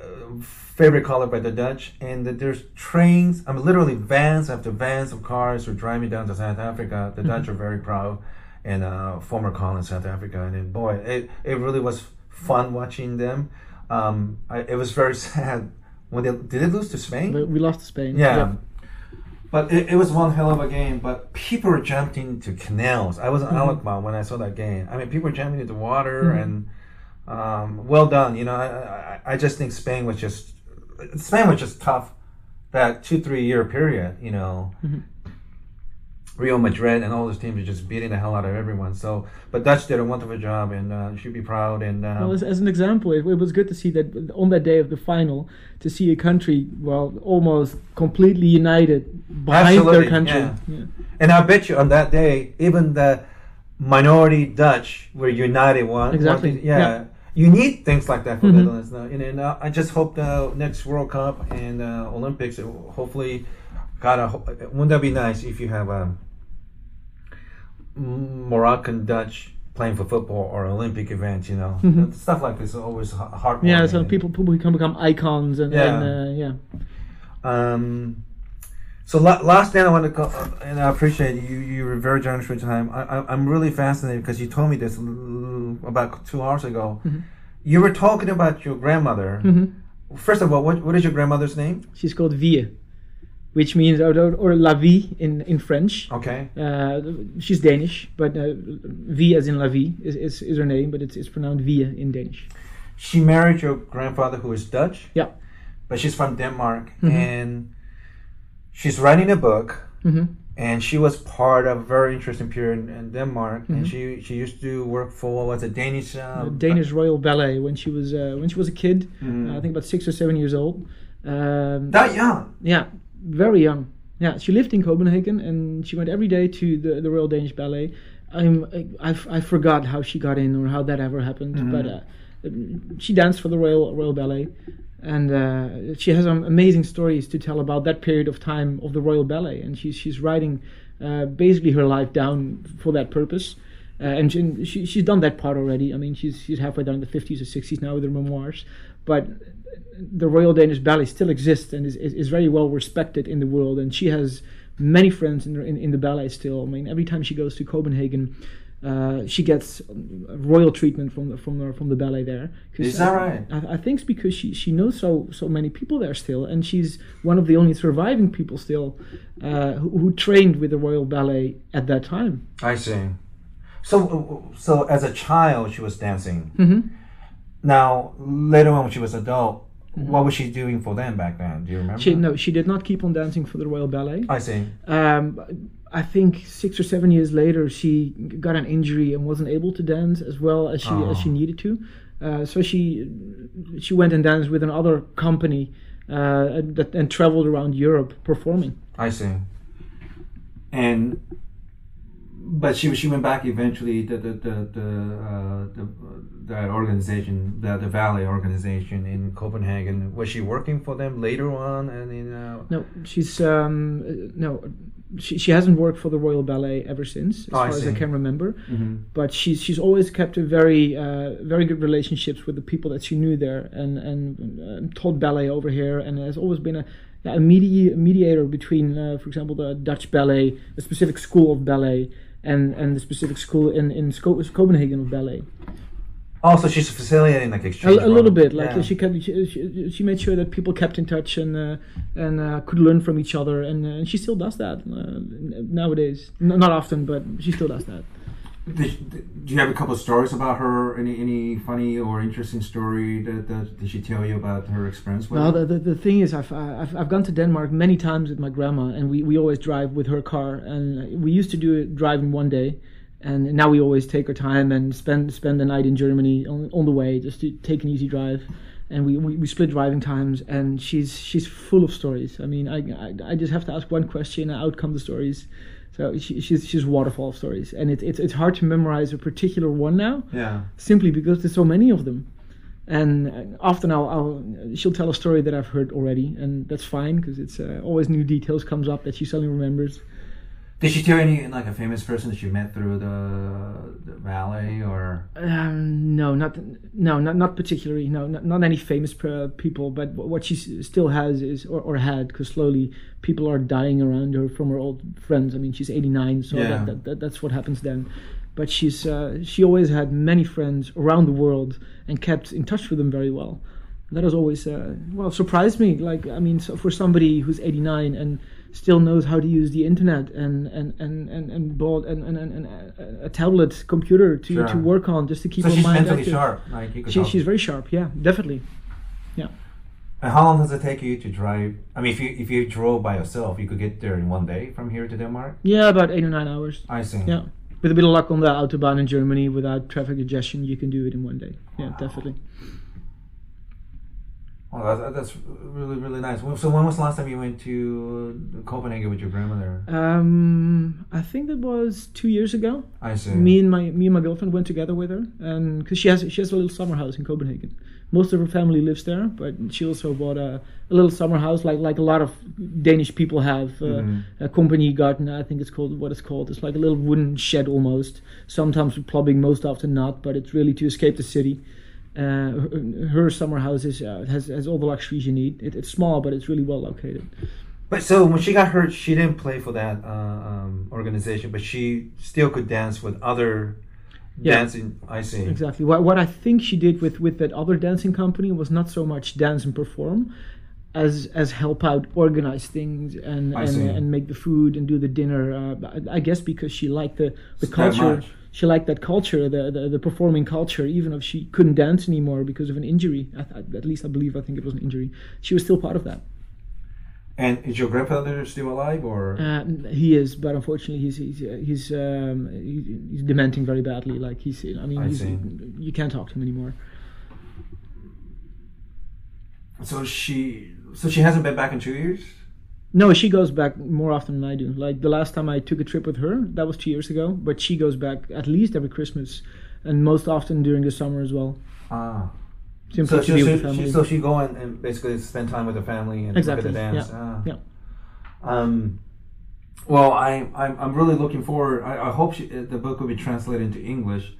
favorite color by the Dutch. And that there's trains, I mean, literally vans after vans of cars are driving down to South Africa. The Dutch are very proud, and uh, former colony South Africa. And boy, it, it really was fun watching them. Um, I, it was very *laughs* sad when they did they lose to Spain. We lost to Spain. Yeah. But it, it was one hell of a game. But people were jumping into canals. I was in Alkmaar when I saw that game. I mean, people were jumping into water and um, well done. You know, I, I, I just think Spain was just Spain was just tough. That two three year period, you know. Real Madrid and all those teams are just beating the hell out of everyone. So, but Dutch did a wonderful job, and uh, should be proud. And um, Well, as, as an example, it, it was good to see that on that day of the final, to see a country, well, almost completely united behind their country. yeah. Yeah. And I bet you on that day, even the minority Dutch were united. One, Exactly, one- yeah. yeah. You need things like that for Mhm. Netherlands now. And, and uh, I just hope the next World Cup and uh, Olympics, hopefully, gotta wouldn't that be nice if you have a Moroccan Dutch playing for football or Olympic events? You know, Mhm. stuff like this is always heartwarming. Yeah, so people people can become icons and Yeah. and, uh, yeah. Um, so la- last thing I want to go, and I appreciate you. You were very generous with your time. I, I, I'm really fascinated because you told me this about two hours ago. You were talking about your grandmother. hmm First of all, what, what is your grandmother's name? She's called Vie, which means or, or, la vie in in French. Okay. Uh, she's Danish, but uh, Vie as in la vie is, is, is her name, but it's, it's pronounced Vie in Danish. She married your grandfather, who is Dutch. Yeah. But she's from Denmark, Mhm. and she's writing a book. hmm And she was part of a very interesting period in, in Denmark. Mhm. And she she used to work for what was it Danish? Uh, Danish Royal Ballet when she was uh, when she was a kid, Mhm. uh, I think about six or seven years old. Um, that young. yeah, very young. Yeah, she lived in Copenhagen and she went every day to the, the Royal Danish Ballet. I'm I, I, I forgot how she got in or how that ever happened, Mm-hmm. but uh, she danced for the Royal Royal Ballet, and uh, she has some amazing stories to tell about that period of time of the Royal Ballet, and she's she's writing uh, basically her life down for that purpose. Uh, and she, she, she's done that part already. I mean, she's she's halfway down in the 50s or 60s now with her memoirs. But the Royal Danish Ballet still exists and is, is, is very well respected in the world. And she has many friends in, in, in the ballet still. I mean, every time she goes to Copenhagen, uh, she gets royal treatment from the from the from the ballet there. Is that I- right? I, I think it's because she she knows so so many people there still, and she's one of the only surviving people still uh, who, who trained with the Royal Ballet at that time. I see. So, so as a child, she was dancing. Mm-hmm. Now, later on, when she was adult, what was she doing for them back then? Do you remember? She no, she did not keep on dancing for the Royal Ballet. I see. Um, I think six or seven years later, she got an injury and wasn't able to dance as well as she as she needed to. Uh, so she she went and danced with another company uh, and, that, and traveled around Europe performing. I see. And but she she went back eventually. The the the the, uh, the that organization, the the Valley organization in Copenhagen. Was she working for them later on? And in uh, No, she's um, no, she, she hasn't worked for the Royal Ballet ever since, as Oh, far as I can remember. Mm-hmm. But she's she's always kept a very uh, very good relationships with the people that she knew there, and and taught ballet over here, and has always been a a medi- mediator between, uh, for example, the Dutch ballet, a specific school of ballet, and and the specific school in in Sco- Copenhagen of ballet. Also she's facilitating like exchange. a little bit, like Yeah. she kept, she, she, she made sure that people kept in touch and uh, and uh, could learn from each other, and, uh, and she still does that uh, nowadays. N- not often, but she still does that. Did, do you have a couple of stories about her? Any any funny or interesting story that, that did she tell you about her experience with? Well, the, the, the thing is, I've, I've I've gone to Denmark many times with my grandma, and we, we always drive with her car. And we used to do it driving one day, and now we always take our time and spend spend the night in Germany on, on the way, just to take an easy drive. And we, we, we split driving times, and she's she's full of stories. I mean, I, I, I just have to ask one question, and out come the stories. So she, she's she's a waterfall of stories, and it, it's it's hard to memorize a particular one now yeah. simply because there's so many of them. And often I'll, I'll she'll tell a story that I've heard already, and that's fine because it's uh, always new details comes up that she suddenly remembers. Did she tell any like a famous person that you met through the, the ballet or? Um, no, not no, not not particularly. No, not, not any famous people. But wh- what she still has is, or, or had, because slowly people are dying around her from her old friends. I mean, she's 89, so Yeah. that, that, that, that's what happens then. But she's uh, she always had many friends around the world and kept in touch with them very well. That has always uh, well surprised me. Like I mean, so for somebody who's 89 and still knows how to use the internet and and and and and bought and, and, and, and a, a tablet computer to, Sure. to work on just to keep So her she's mind mentally active. sharp. Like She, she's very sharp. Yeah, definitely. Yeah. And how long does it take you to drive? I mean, if you if you drove by yourself, you could get there in one day from here to Denmark. Yeah, about eight or nine hours. I see. Yeah, with a bit of luck on the autobahn in Germany, without traffic congestion, you can do it in one day. Yeah, definitely. Well, that's, that's really really nice. So when was the last time you went to Copenhagen with your grandmother? Um, I think that was two years ago. I see. Me and my me and my girlfriend went together with her, and because she has she has a little summer house in Copenhagen. Most of her family lives there, but she also bought a, a little summer house, like like a lot of Danish people have. Uh, Mhm. A company garden, I think it's called. What it's called? It's like a little wooden shed almost. Sometimes with plumbing, most often not. But it's really to escape the city. Uh, her, summer house is, uh, has has all the luxuries you need. It, it's small, but it's really well located. But so when she got hurt, she didn't play for that uh, um, organization, but she still could dance with other Yeah. dancing. I see. Exactly. What what I think she did with with that other dancing company was not so much dance and perform, as as help out, organize things, and and, and make the food and do the dinner. Uh, I, guess because she liked the the culture. She liked that culture, the, the the performing culture. Even if she couldn't dance anymore because of an injury, I, th- at least I believe I think it was an injury. She was still part of that. And is your grandfather still alive, or Uh, he is, but unfortunately, he's he's uh, he's um, he's dementing very badly. Like he's, I mean, I he's, you can't talk to him anymore. so she? So she hasn't been back in two years. No, she goes back more often than I do. Like the last time I took a trip with her, that was two years ago. But she goes back at least every Christmas, and most often during the summer as well. Ah. Simply So to she, be so, with she, family. so she go and, and basically spend time with the family and Exactly, look at the dance. yeah, Ah. yeah. Um, well, I, I'm, I'm really looking forward. I, I hope she, the book will be translated into English,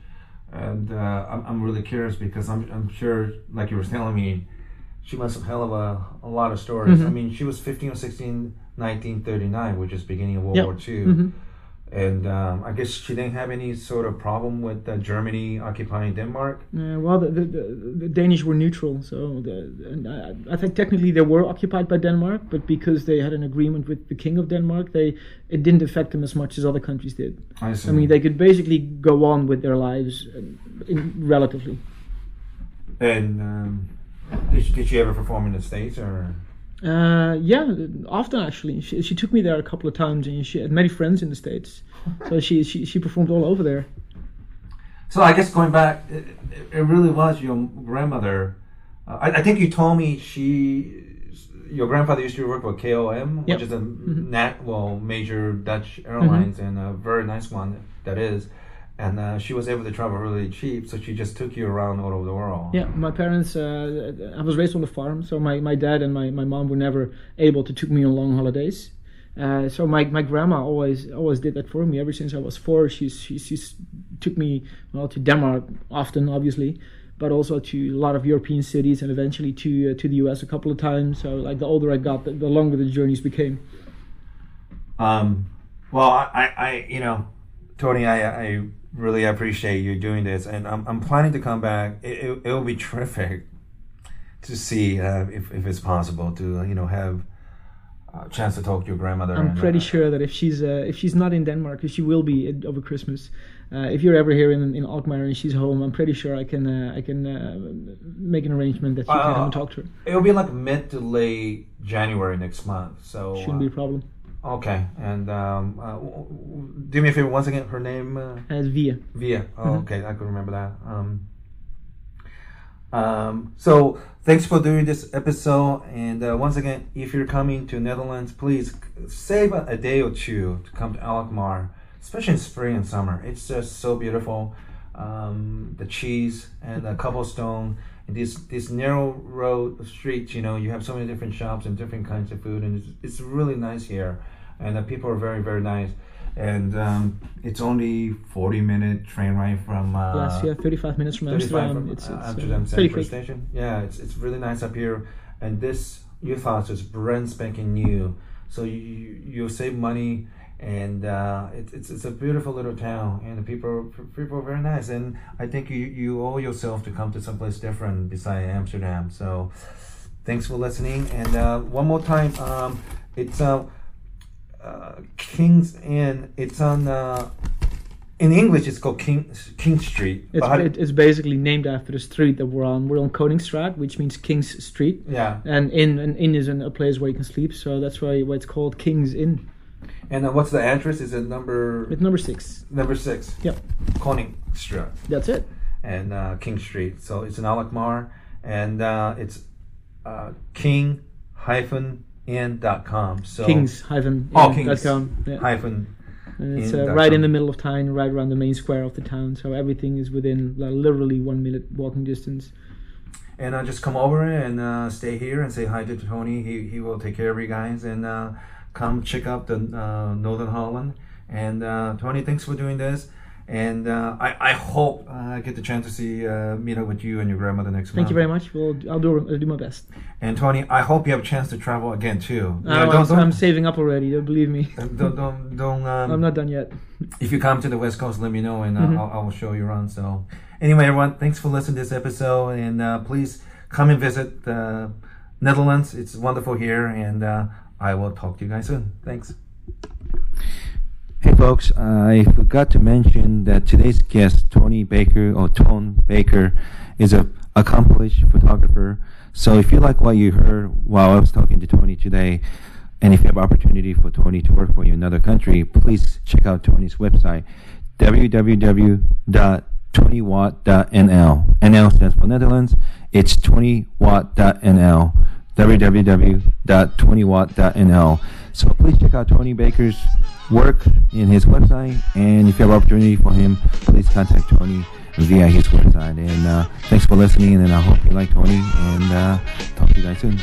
and uh, I'm, I'm really curious because I'm, I'm sure, like you were telling me, she must have hell of a, a lot of stories. Mm-hmm. I mean, she was 15 or 16, 1939, which is beginning of World Yeah. War II. Mhm. And um, I guess she didn't have any sort of problem with uh, Germany occupying Denmark. Uh, well, the, the, the, Danish were neutral, so the, and I, I think technically they were occupied by Denmark, but because they had an agreement with the king of Denmark, they it didn't affect them as much as other countries did. I see. I mean, they could basically go on with their lives uh, in, relatively. and um, did, she, did she ever perform in the States or? Uh, yeah, often actually. She, she took me there a couple of times, and she had many friends in the states, so she, she she performed all over there. So I guess going back, it, it really was your grandmother. Uh, I, I think you told me she, your grandfather used to work for KLM, Yep. Mm-hmm. which is a nat well major Dutch airlines and a very nice one that is. And uh, she was able to travel really cheap, so she just took you around all over the world. Yeah, my parents. Uh, I was raised on the farm, so my, my dad and my, my mom were never able to take me on long holidays. Uh, so my, my grandma always always did that for me. Ever since I was four, she she, she took me well to Denmark often, obviously, but also to a lot of European cities and eventually to uh, to the US a couple of times. So like the older I got, the, the longer the journeys became. Um, well, I, I, I, you know, Tony, I, I really appreciate you doing this, and I'm, I'm planning to come back. It, it, it will be *laughs* terrific to see uh, if, if it's possible to, you know, have a chance to talk to your grandmother. I'm and, pretty uh, sure that if she's uh, if she's not in Denmark, she will be over Christmas. Uh, if you're ever here in in Alkmaar and she's home, I'm pretty sure I can uh, I can uh, make an arrangement that you can come and talk to her. It'll be like mid to late January next month. So Shouldn't be a problem. Okay. And um, uh, do me a favor once again. Her name. Uh, As Via. Via. Oh, Mm-hmm. okay, I could remember that. Um, um, so thanks for doing this episode. And uh, once again, if you're coming to Netherlands, please save a, a day or two to come to Alkmaar, especially in spring and summer. It's just so beautiful. Um, the cheese and the cobblestone and this these narrow road streets. You know, you have so many different shops and different kinds of food, and it's, it's really nice here. And the people are very very nice. And um, it's only 40 minute train ride from uh, yes, yeah, 35 minutes from 35 Amsterdam. from it's, uh, it's Amsterdam uh, Central. Station. Yeah, it's, it's really nice up here. And this youth house is brand spanking new. So you you, you save money, and uh, it, it's it's a beautiful little town, and the people people are very nice. And I think you you owe yourself to come to someplace different beside Amsterdam. So thanks for listening. And uh, one more time, um, it's uh, uh, King's Inn. It's on. Uh, in English, it's called King King Street. It's, it- it's basically named after the street that we're on. We're on Koningsstraat, which means King's Street. yeah. And inn, an inn is a place where you can sleep, so that's why, why it's called King's Inn. And uh, what's the address? Is it number It's number six. number six? Yep, Koningsstraat that's it. and uh, King Street. So it's in Alkmaar, and uh, it's uh, king hyphen inn.com. So Kings hyphen oh, dot kings com. Yeah. hyphen. And it's inn uh, right in the middle of town, right around the main square of the town. So everything is within like, literally one minute walking distance. And uh, just come over and uh, stay here and say hi to Tony. He, he will take care of you guys and uh, come check out the uh, Northern Holland. And uh, Tony, thanks for doing this. And uh, I, I hope uh, I get the chance to see uh, meet up with you and your grandmother next week. Thank month. you very much. Well, I'll do I'll do my best. And Tony, I hope you have a chance to travel again too. Uh, Yeah, I'm, don't, don't, I'm saving up already. Don't believe me. don't, don't, don't, *laughs* um, I'm not done yet. if you come to the West Coast, let me know and uh, Mhm. I'll, I will show you around. So, anyway, everyone, thanks for listening to this episode, and uh, please come and visit the Netherlands. It's wonderful here, and uh, I will talk to you guys soon. Thanks. Folks, I forgot to mention that today's guest, Tony Baker or Tone Baker, is a accomplished photographer. So, if you like what you heard while I was talking to Tony today, and if you have opportunity for Tony to work for you in another country, please check out Tony's website, www.20watt.nl. NL stands for Netherlands. It's 20watt.nl. www.20watt.nl. So please check out Tony Baker's work in his website, and if you have opportunity for him, please contact Tony via his website. And uh, thanks for listening, and I hope you like Tony, and uh, talk to you guys soon.